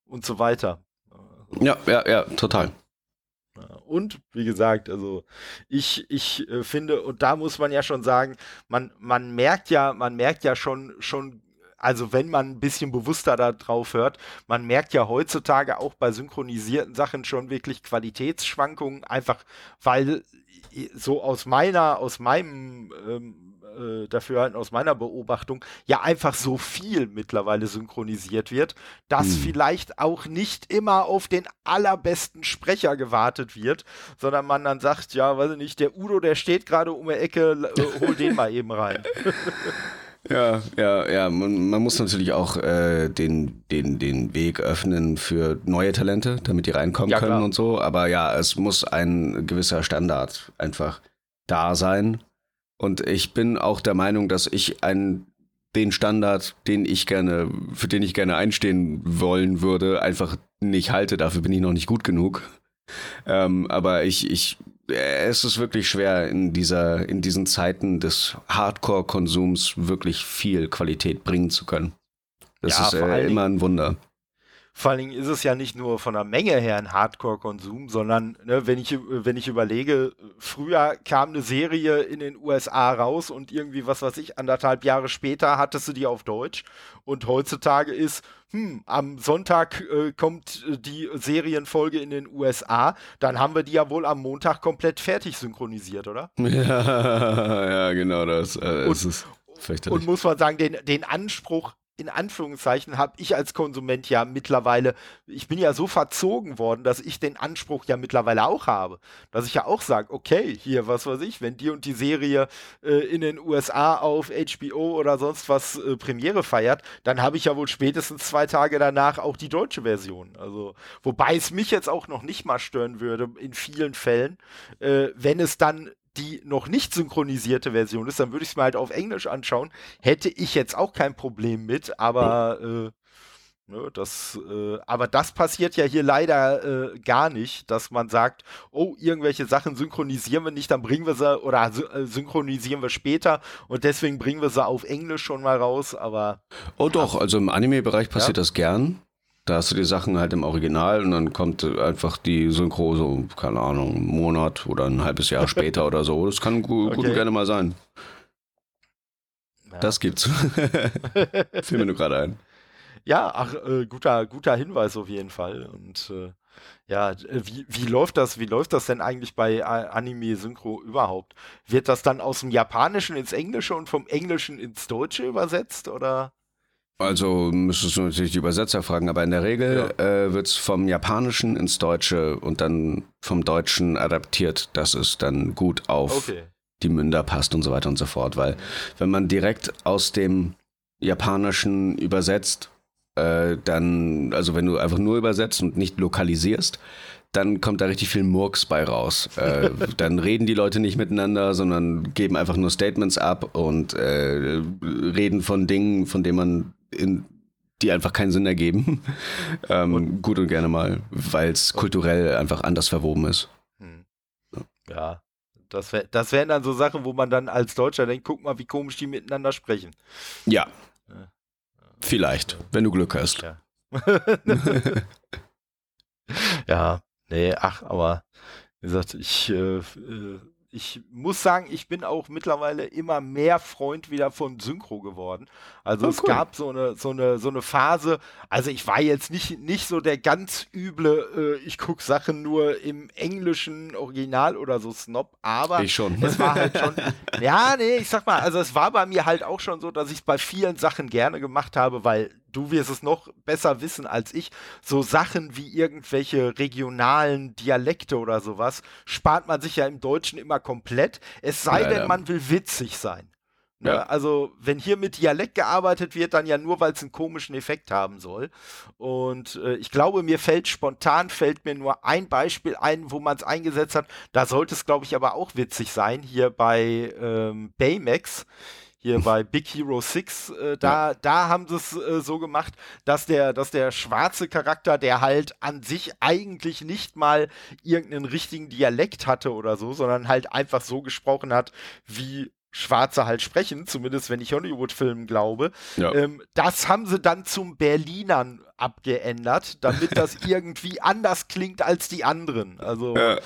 und so weiter. Ja, ja, ja, total. Und wie gesagt, also ich, ich äh, finde, und da muss man ja schon sagen, man, man merkt ja, man merkt ja schon, schon, also wenn man ein bisschen bewusster darauf hört, man merkt ja heutzutage auch bei synchronisierten Sachen schon wirklich Qualitätsschwankungen, einfach weil so aus meiner, aus meinem ähm, äh, Dafürhalten, aus meiner Beobachtung, ja einfach so viel mittlerweile synchronisiert wird, dass hm. vielleicht auch nicht immer auf den allerbesten Sprecher gewartet wird, sondern man dann sagt, ja, weiß ich nicht, der Udo, der steht gerade um die Ecke, äh, hol den mal eben rein. Ja, ja, ja. Man, man muss natürlich auch äh, den, den, den Weg öffnen für neue Talente, damit die reinkommen ja, können klar. und so. Aber ja, es muss ein gewisser Standard einfach da sein. Und ich bin auch der Meinung, dass ich einen, den Standard, den ich gerne, für den ich gerne einstehen wollen würde, einfach nicht halte. Dafür bin ich noch nicht gut genug. ähm, aber ich, ich, es ist wirklich schwer in dieser, in diesen Zeiten des Hardcore-Konsums wirklich viel Qualität bringen zu können. Das ja, ist äh, immer ein Wunder. Vor allen Dingen ist es ja nicht nur von der Menge her ein Hardcore-Konsum, sondern ne, wenn, ich, wenn ich überlege, früher kam eine Serie in den USA raus und irgendwie, was weiß ich, anderthalb Jahre später hattest du die auf Deutsch. Und heutzutage ist, hm, am Sonntag äh, kommt die Serienfolge in den USA, dann haben wir die ja wohl am Montag komplett fertig synchronisiert, oder? Ja, ja genau das. Äh, und, und muss man sagen, den, den Anspruch in Anführungszeichen habe ich als Konsument ja mittlerweile, ich bin ja so verzogen worden, dass ich den Anspruch ja mittlerweile auch habe. Dass ich ja auch sage, okay, hier, was weiß ich, wenn die und die Serie äh, in den USA auf HBO oder sonst was äh, Premiere feiert, dann habe ich ja wohl spätestens zwei Tage danach auch die deutsche Version. Also, wobei es mich jetzt auch noch nicht mal stören würde, in vielen Fällen, äh, wenn es dann die noch nicht synchronisierte Version ist, dann würde ich es mir halt auf Englisch anschauen. Hätte ich jetzt auch kein Problem mit, aber äh, ne, das, äh, aber das passiert ja hier leider äh, gar nicht, dass man sagt, oh, irgendwelche Sachen synchronisieren wir nicht, dann bringen wir sie oder äh, synchronisieren wir später und deswegen bringen wir sie auf Englisch schon mal raus, aber. Oh doch, also im Anime-Bereich passiert ja? das gern. Da hast du die Sachen halt im Original und dann kommt einfach die Synchro so, keine Ahnung, einen Monat oder ein halbes Jahr später oder so. Das kann gut, okay. gut und gerne mal sein. Ja. Das gibt's. Fiel mir nur gerade ein. Ja, ach, äh, guter, guter Hinweis auf jeden Fall. Und äh, ja, wie, wie läuft das, wie läuft das denn eigentlich bei Anime-Synchro überhaupt? Wird das dann aus dem Japanischen ins Englische und vom Englischen ins Deutsche übersetzt oder? Also müsstest du natürlich die Übersetzer fragen, aber in der Regel ja. äh, wird es vom Japanischen ins Deutsche und dann vom Deutschen adaptiert, dass es dann gut auf okay. die Münder passt und so weiter und so fort. Weil wenn man direkt aus dem Japanischen übersetzt, äh, dann, also wenn du einfach nur übersetzt und nicht lokalisierst, dann kommt da richtig viel Murks bei raus. Äh, dann reden die Leute nicht miteinander, sondern geben einfach nur Statements ab und äh, reden von Dingen, von denen man in, die einfach keinen Sinn ergeben. ähm, und, gut und gerne mal, weil es kulturell einfach anders verwoben ist. Hm. Ja, das, wär, das wären dann so Sachen, wo man dann als Deutscher denkt, guck mal, wie komisch die miteinander sprechen. Ja. ja. Vielleicht, wenn du Glück hast. Ja. ja, nee, ach, aber wie gesagt, ich äh, äh ich muss sagen, ich bin auch mittlerweile immer mehr Freund wieder von Synchro geworden. Also oh, es cool. gab so eine, so eine, so eine Phase, also ich war jetzt nicht, nicht so der ganz üble, äh, ich gucke Sachen nur im englischen Original oder so Snob, aber ich schon. es war halt schon, ja, nee, ich sag mal, also es war bei mir halt auch schon so, dass ich es bei vielen Sachen gerne gemacht habe, weil du wirst es noch besser wissen als ich, so Sachen wie irgendwelche regionalen Dialekte oder sowas, spart man sich ja im Deutschen immer komplett. Es sei Leider. denn, man will witzig sein. Ne? Ja. Also, wenn hier mit Dialekt gearbeitet wird, dann ja nur, weil es einen komischen Effekt haben soll. Und äh, ich glaube, mir fällt spontan, fällt mir nur ein Beispiel ein, wo man es eingesetzt hat. Da sollte es, glaube ich, aber auch witzig sein, hier bei ähm, Baymax hier bei Big Hero 6, äh, da, ja. da haben sie es äh, so gemacht, dass der, dass der schwarze Charakter, der halt an sich eigentlich nicht mal irgendeinen richtigen Dialekt hatte oder so, sondern halt einfach so gesprochen hat, wie Schwarze halt sprechen, zumindest wenn ich Hollywood-Filmen glaube. Ja. Ähm, das haben sie dann zum Berlinern abgeändert, damit das irgendwie anders klingt als die anderen. Also ja.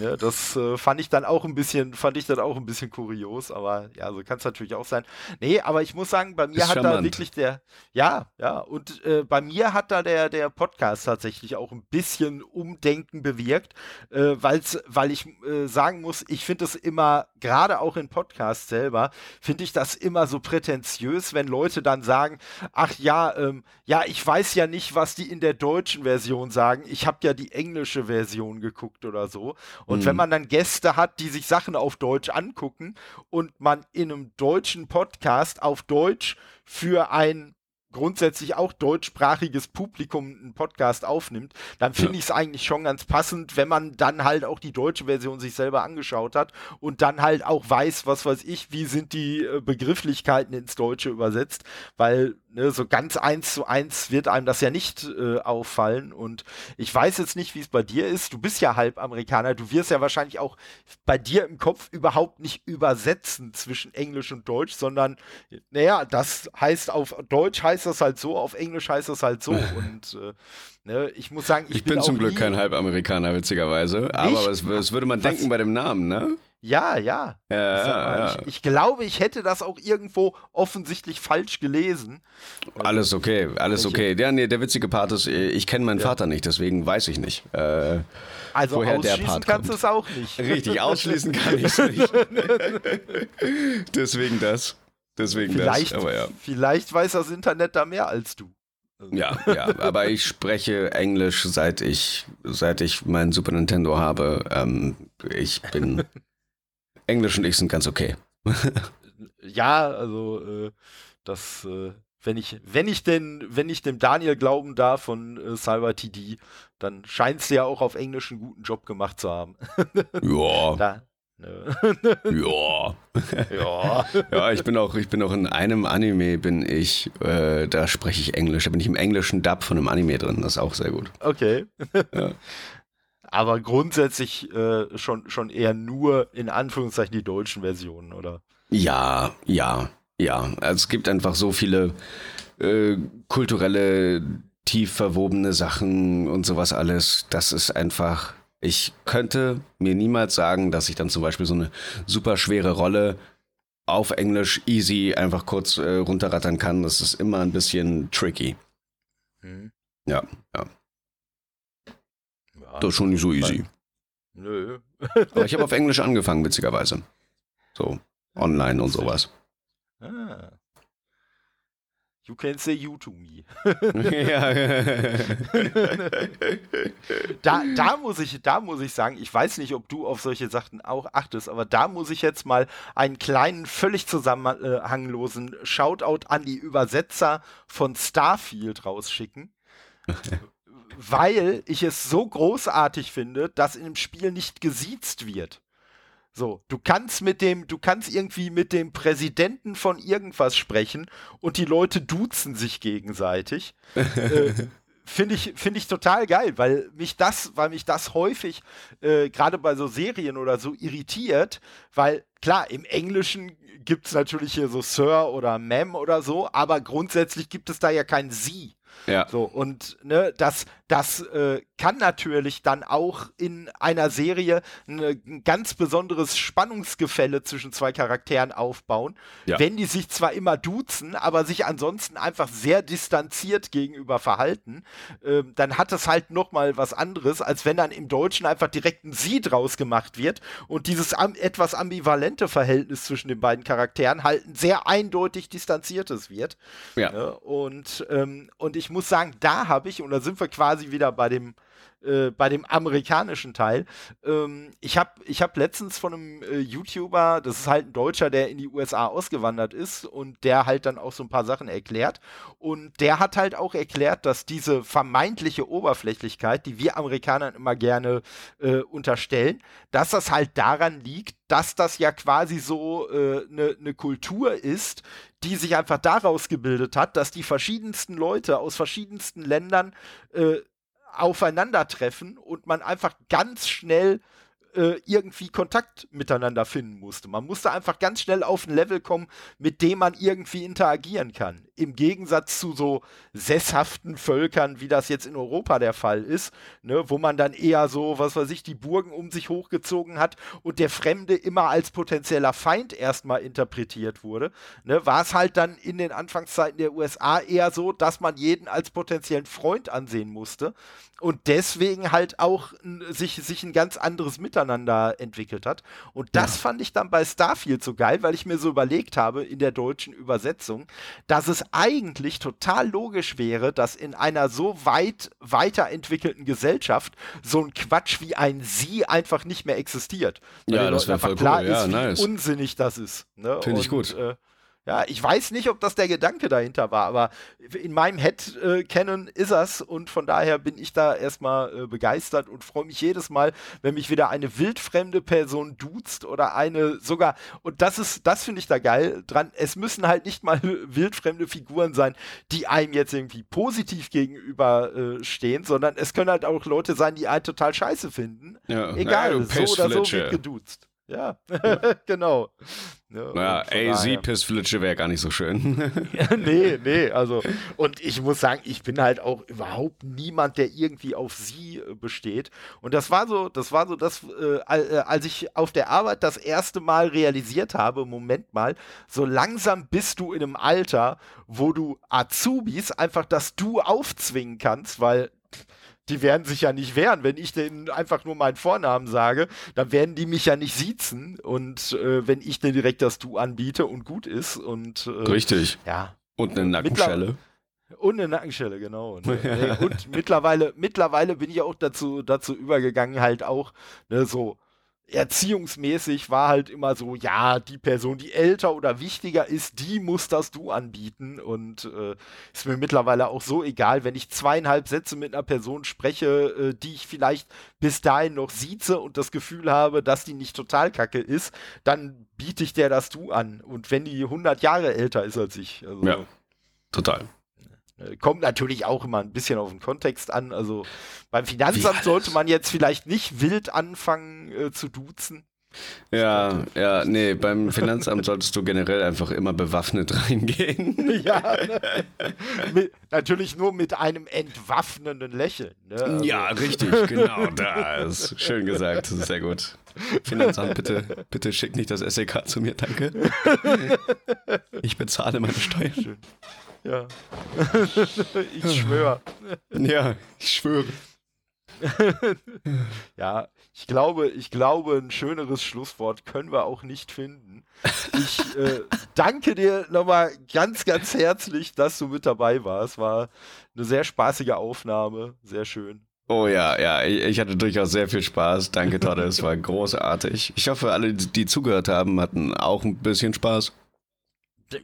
ja das äh, fand ich dann auch ein bisschen, fand ich dann auch ein bisschen kurios, aber ja, so kann es natürlich auch sein. Nee, aber ich muss sagen, bei mir Ist hat charmant. da wirklich der, ja, ja, und äh, bei mir hat da der, der Podcast tatsächlich auch ein bisschen Umdenken bewirkt, äh, weil's, weil ich äh, sagen muss, ich finde es immer, gerade auch in Podcasts selber, finde ich das immer so prätentiös, wenn Leute dann sagen, ach ja, ähm, ja, ich weiß ja nicht, was die in der deutschen Version sagen. Ich habe ja die englische Version geguckt oder so. Und mhm. wenn man dann Gäste hat, die sich Sachen auf Deutsch angucken und man in einem deutschen Podcast auf Deutsch für ein grundsätzlich auch deutschsprachiges Publikum einen Podcast aufnimmt, dann finde ja. ich es eigentlich schon ganz passend, wenn man dann halt auch die deutsche Version sich selber angeschaut hat und dann halt auch weiß, was weiß ich, wie sind die äh, Begrifflichkeiten ins Deutsche übersetzt, weil ne, so ganz eins zu eins wird einem das ja nicht äh, auffallen. Und ich weiß jetzt nicht, wie es bei dir ist. Du bist ja halb Amerikaner. Du wirst ja wahrscheinlich auch bei dir im Kopf überhaupt nicht übersetzen zwischen Englisch und Deutsch, sondern, naja, das heißt auf Deutsch heißt das halt so, auf Englisch heißt das halt so. und äh, ne, ich muss sagen, ich, ich bin, bin zum Glück kein Halbamerikaner, witzigerweise. Nicht? Aber es, das würde man denken bei dem Namen, ne? Ja, ja. ja, ja, ja. Ich, ich, glaube, ich hätte das auch irgendwo offensichtlich falsch gelesen. Alles okay, alles okay. Ja, nee, der witzige Part ist, ich kenne meinen Vater nicht, deswegen weiß ich nicht. Äh, also woher ausschließen der Part kannst du es auch nicht. Richtig, ausschließen kann ich es nicht. deswegen das. Deswegen vielleicht, das. Aber ja. vielleicht weiß das Internet da mehr als du. Ja, ja, aber ich spreche Englisch seit ich, seit ich meinen Super Nintendo habe. Ähm, ich bin Englisch und ich sind ganz okay. ja, also äh, das, äh, wenn ich, wenn ich denn, wenn ich dem Daniel glauben darf von äh, Cyber TD, dann scheint es ja auch auf Englisch einen guten Job gemacht zu haben. ja. Da. Ja. ja. ja, ich bin auch, ich bin auch in einem Anime bin ich, äh, da spreche ich Englisch. Da bin ich im englischen Dub von einem Anime drin. Das ist auch sehr gut. Okay. Ja aber grundsätzlich äh, schon, schon eher nur in Anführungszeichen die deutschen Versionen, oder? Ja, ja, ja. Also es gibt einfach so viele äh, kulturelle, tief verwobene Sachen und sowas alles. Das ist einfach. Ich könnte mir niemals sagen, dass ich dann zum Beispiel so eine super schwere Rolle auf Englisch easy einfach kurz äh, runterrattern kann. Das ist immer ein bisschen tricky. Mhm. Ja, ja. Das ist schon nicht so easy. Nö. Aber ich habe auf Englisch angefangen, witzigerweise. So, online und sowas. Ah. You can say you to me. ja. da, da, muss ich, da muss ich sagen, ich weiß nicht, ob du auf solche Sachen auch achtest, aber da muss ich jetzt mal einen kleinen, völlig zusammenhanglosen Shoutout an die Übersetzer von Starfield rausschicken weil ich es so großartig finde, dass in dem Spiel nicht gesiezt wird. So, du kannst mit dem, du kannst irgendwie mit dem Präsidenten von irgendwas sprechen und die Leute duzen sich gegenseitig. äh, Finde ich, find ich total geil, weil mich das, weil mich das häufig, äh, gerade bei so Serien oder so, irritiert, weil klar, im Englischen gibt es natürlich hier so Sir oder Ma'am oder so, aber grundsätzlich gibt es da ja kein Sie. Ja. So, und ne, das, das äh, kann natürlich dann auch in einer Serie ein ganz besonderes Spannungsgefälle zwischen zwei Charakteren aufbauen, ja. wenn die sich zwar immer duzen, aber sich ansonsten einfach sehr distanziert gegenüber verhalten, äh, dann hat das halt nochmal was anderes, als wenn dann im Deutschen einfach direkt ein Sie draus gemacht wird und dieses am etwas ambivalente Verhältnis zwischen den beiden Charakteren halt ein sehr eindeutig distanziertes wird. Ja. Ne? Und, ähm, und ich muss sagen, da habe ich, und da sind wir quasi wieder bei dem äh, bei dem amerikanischen Teil. Ähm, ich habe ich hab letztens von einem äh, YouTuber, das ist halt ein Deutscher, der in die USA ausgewandert ist und der halt dann auch so ein paar Sachen erklärt. Und der hat halt auch erklärt, dass diese vermeintliche Oberflächlichkeit, die wir Amerikanern immer gerne äh, unterstellen, dass das halt daran liegt, dass das ja quasi so eine äh, ne, ne Kultur ist, die sich einfach daraus gebildet hat, dass die verschiedensten Leute aus verschiedensten Ländern äh, aufeinandertreffen und man einfach ganz schnell äh, irgendwie Kontakt miteinander finden musste. Man musste einfach ganz schnell auf ein Level kommen, mit dem man irgendwie interagieren kann. Im Gegensatz zu so sesshaften Völkern, wie das jetzt in Europa der Fall ist, ne, wo man dann eher so, was weiß ich, die Burgen um sich hochgezogen hat und der Fremde immer als potenzieller Feind erstmal interpretiert wurde, ne, war es halt dann in den Anfangszeiten der USA eher so, dass man jeden als potenziellen Freund ansehen musste und deswegen halt auch sich, sich ein ganz anderes Miteinander entwickelt hat. Und das ja. fand ich dann bei Starfield so geil, weil ich mir so überlegt habe in der deutschen Übersetzung, dass es eigentlich total logisch wäre, dass in einer so weit weiterentwickelten Gesellschaft so ein Quatsch wie ein Sie einfach nicht mehr existiert. Ja, das wäre voll klar cool. Ja, ist, nice. wie unsinnig das ist. Ne? Finde ich gut. Äh, Ja, ich weiß nicht, ob das der Gedanke dahinter war, aber in meinem Head-Canon ist das und von daher bin ich da erstmal äh, begeistert und freue mich jedes Mal, wenn mich wieder eine wildfremde Person duzt oder eine sogar, und das ist, das finde ich da geil dran, es müssen halt nicht mal wildfremde Figuren sein, die einem jetzt irgendwie positiv gegenüber äh, stehen, sondern es können halt auch Leute sein, die einen total scheiße finden. Ja. Egal, ja, so oder so wird geduzt. Ja, genau. Ja, naja, AZ Pissflitsche wäre gar nicht so schön. ja, nee, nee, also und ich muss sagen, ich bin halt auch überhaupt niemand, der irgendwie auf sie äh, besteht. Und das war so, das war so das, äh, äh, als ich auf der Arbeit das erste Mal realisiert habe, Moment mal, so langsam bist du in einem Alter, wo du Azubis einfach das Du aufzwingen kannst, weil die werden sich ja nicht wehren. Wenn ich denen einfach nur meinen Vornamen sage, dann werden die mich ja nicht siezen. Und äh, wenn ich denen direkt das Du anbiete und gut ist und äh, Richtig. Ja. Und eine Nackenschelle. Und eine Nackenschelle, genau. Ne? und mittlerweile, mittlerweile bin ich auch dazu, dazu übergegangen, halt auch ne, so erziehungsmäßig war halt immer so, ja, die Person, die älter oder wichtiger ist, die muss das du anbieten. Und äh, ist mir mittlerweile auch so egal, wenn ich zweieinhalb Sätze mit einer Person spreche, äh, die ich vielleicht bis dahin noch sieze und das Gefühl habe, dass die nicht total kacke ist, dann biete ich der das du an. Und wenn die 100 Jahre älter ist als ich. Also, ja, total. Äh, kommt natürlich auch immer ein bisschen auf den Kontext an. Also beim Finanzamt sollte man jetzt vielleicht nicht wild anfangen äh, zu duzen. Ja, ja, nee, beim Finanzamt solltest du generell einfach immer bewaffnet reingehen. ja, ne? mit, natürlich nur mit einem entwaffnenden Lächeln. Ne? Also. Ja, richtig, genau, das schön gesagt, das ist sehr gut. Finanzamt, bitte, bitte schick nicht das SEK zu mir, danke. Ich bezahle meine Steuern. Schön. Ja. ich schwöre. Ja, ich schwöre. ja, ich glaube, ich glaube, ein schöneres Schlusswort können wir auch nicht finden. Ich äh, danke dir nochmal ganz, ganz herzlich, dass du mit dabei warst. War eine sehr spaßige Aufnahme, sehr schön. Oh ja, ja, ich hatte durchaus sehr viel Spaß. Danke, Todd, es war großartig. Ich hoffe, alle, die zugehört haben, hatten auch ein bisschen Spaß.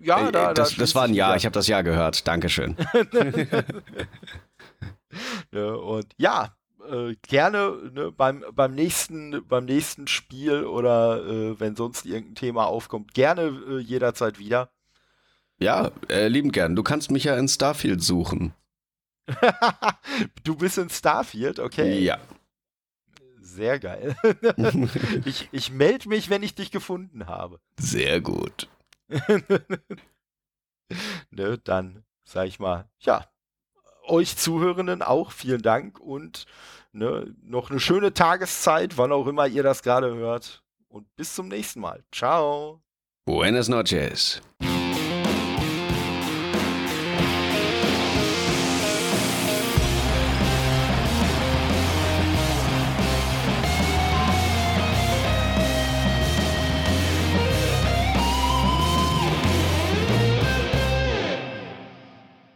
Ja, da, das, da das war ein Ja, ich habe das Ja gehört. Dankeschön. ja, und ja, äh, gerne ne, beim, beim, nächsten, beim nächsten Spiel oder äh, wenn sonst irgendein Thema aufkommt, gerne äh, jederzeit wieder. Ja, äh, lieben gern. Du kannst mich ja in Starfield suchen. du bist in Starfield, okay. Ja. Sehr geil. ich ich melde mich, wenn ich dich gefunden habe. Sehr gut. ne, dann sag ich mal, ja, euch Zuhörenden auch vielen Dank und ne, noch eine schöne Tageszeit, wann auch immer ihr das gerade hört. Und bis zum nächsten Mal. Ciao. Buenas noches.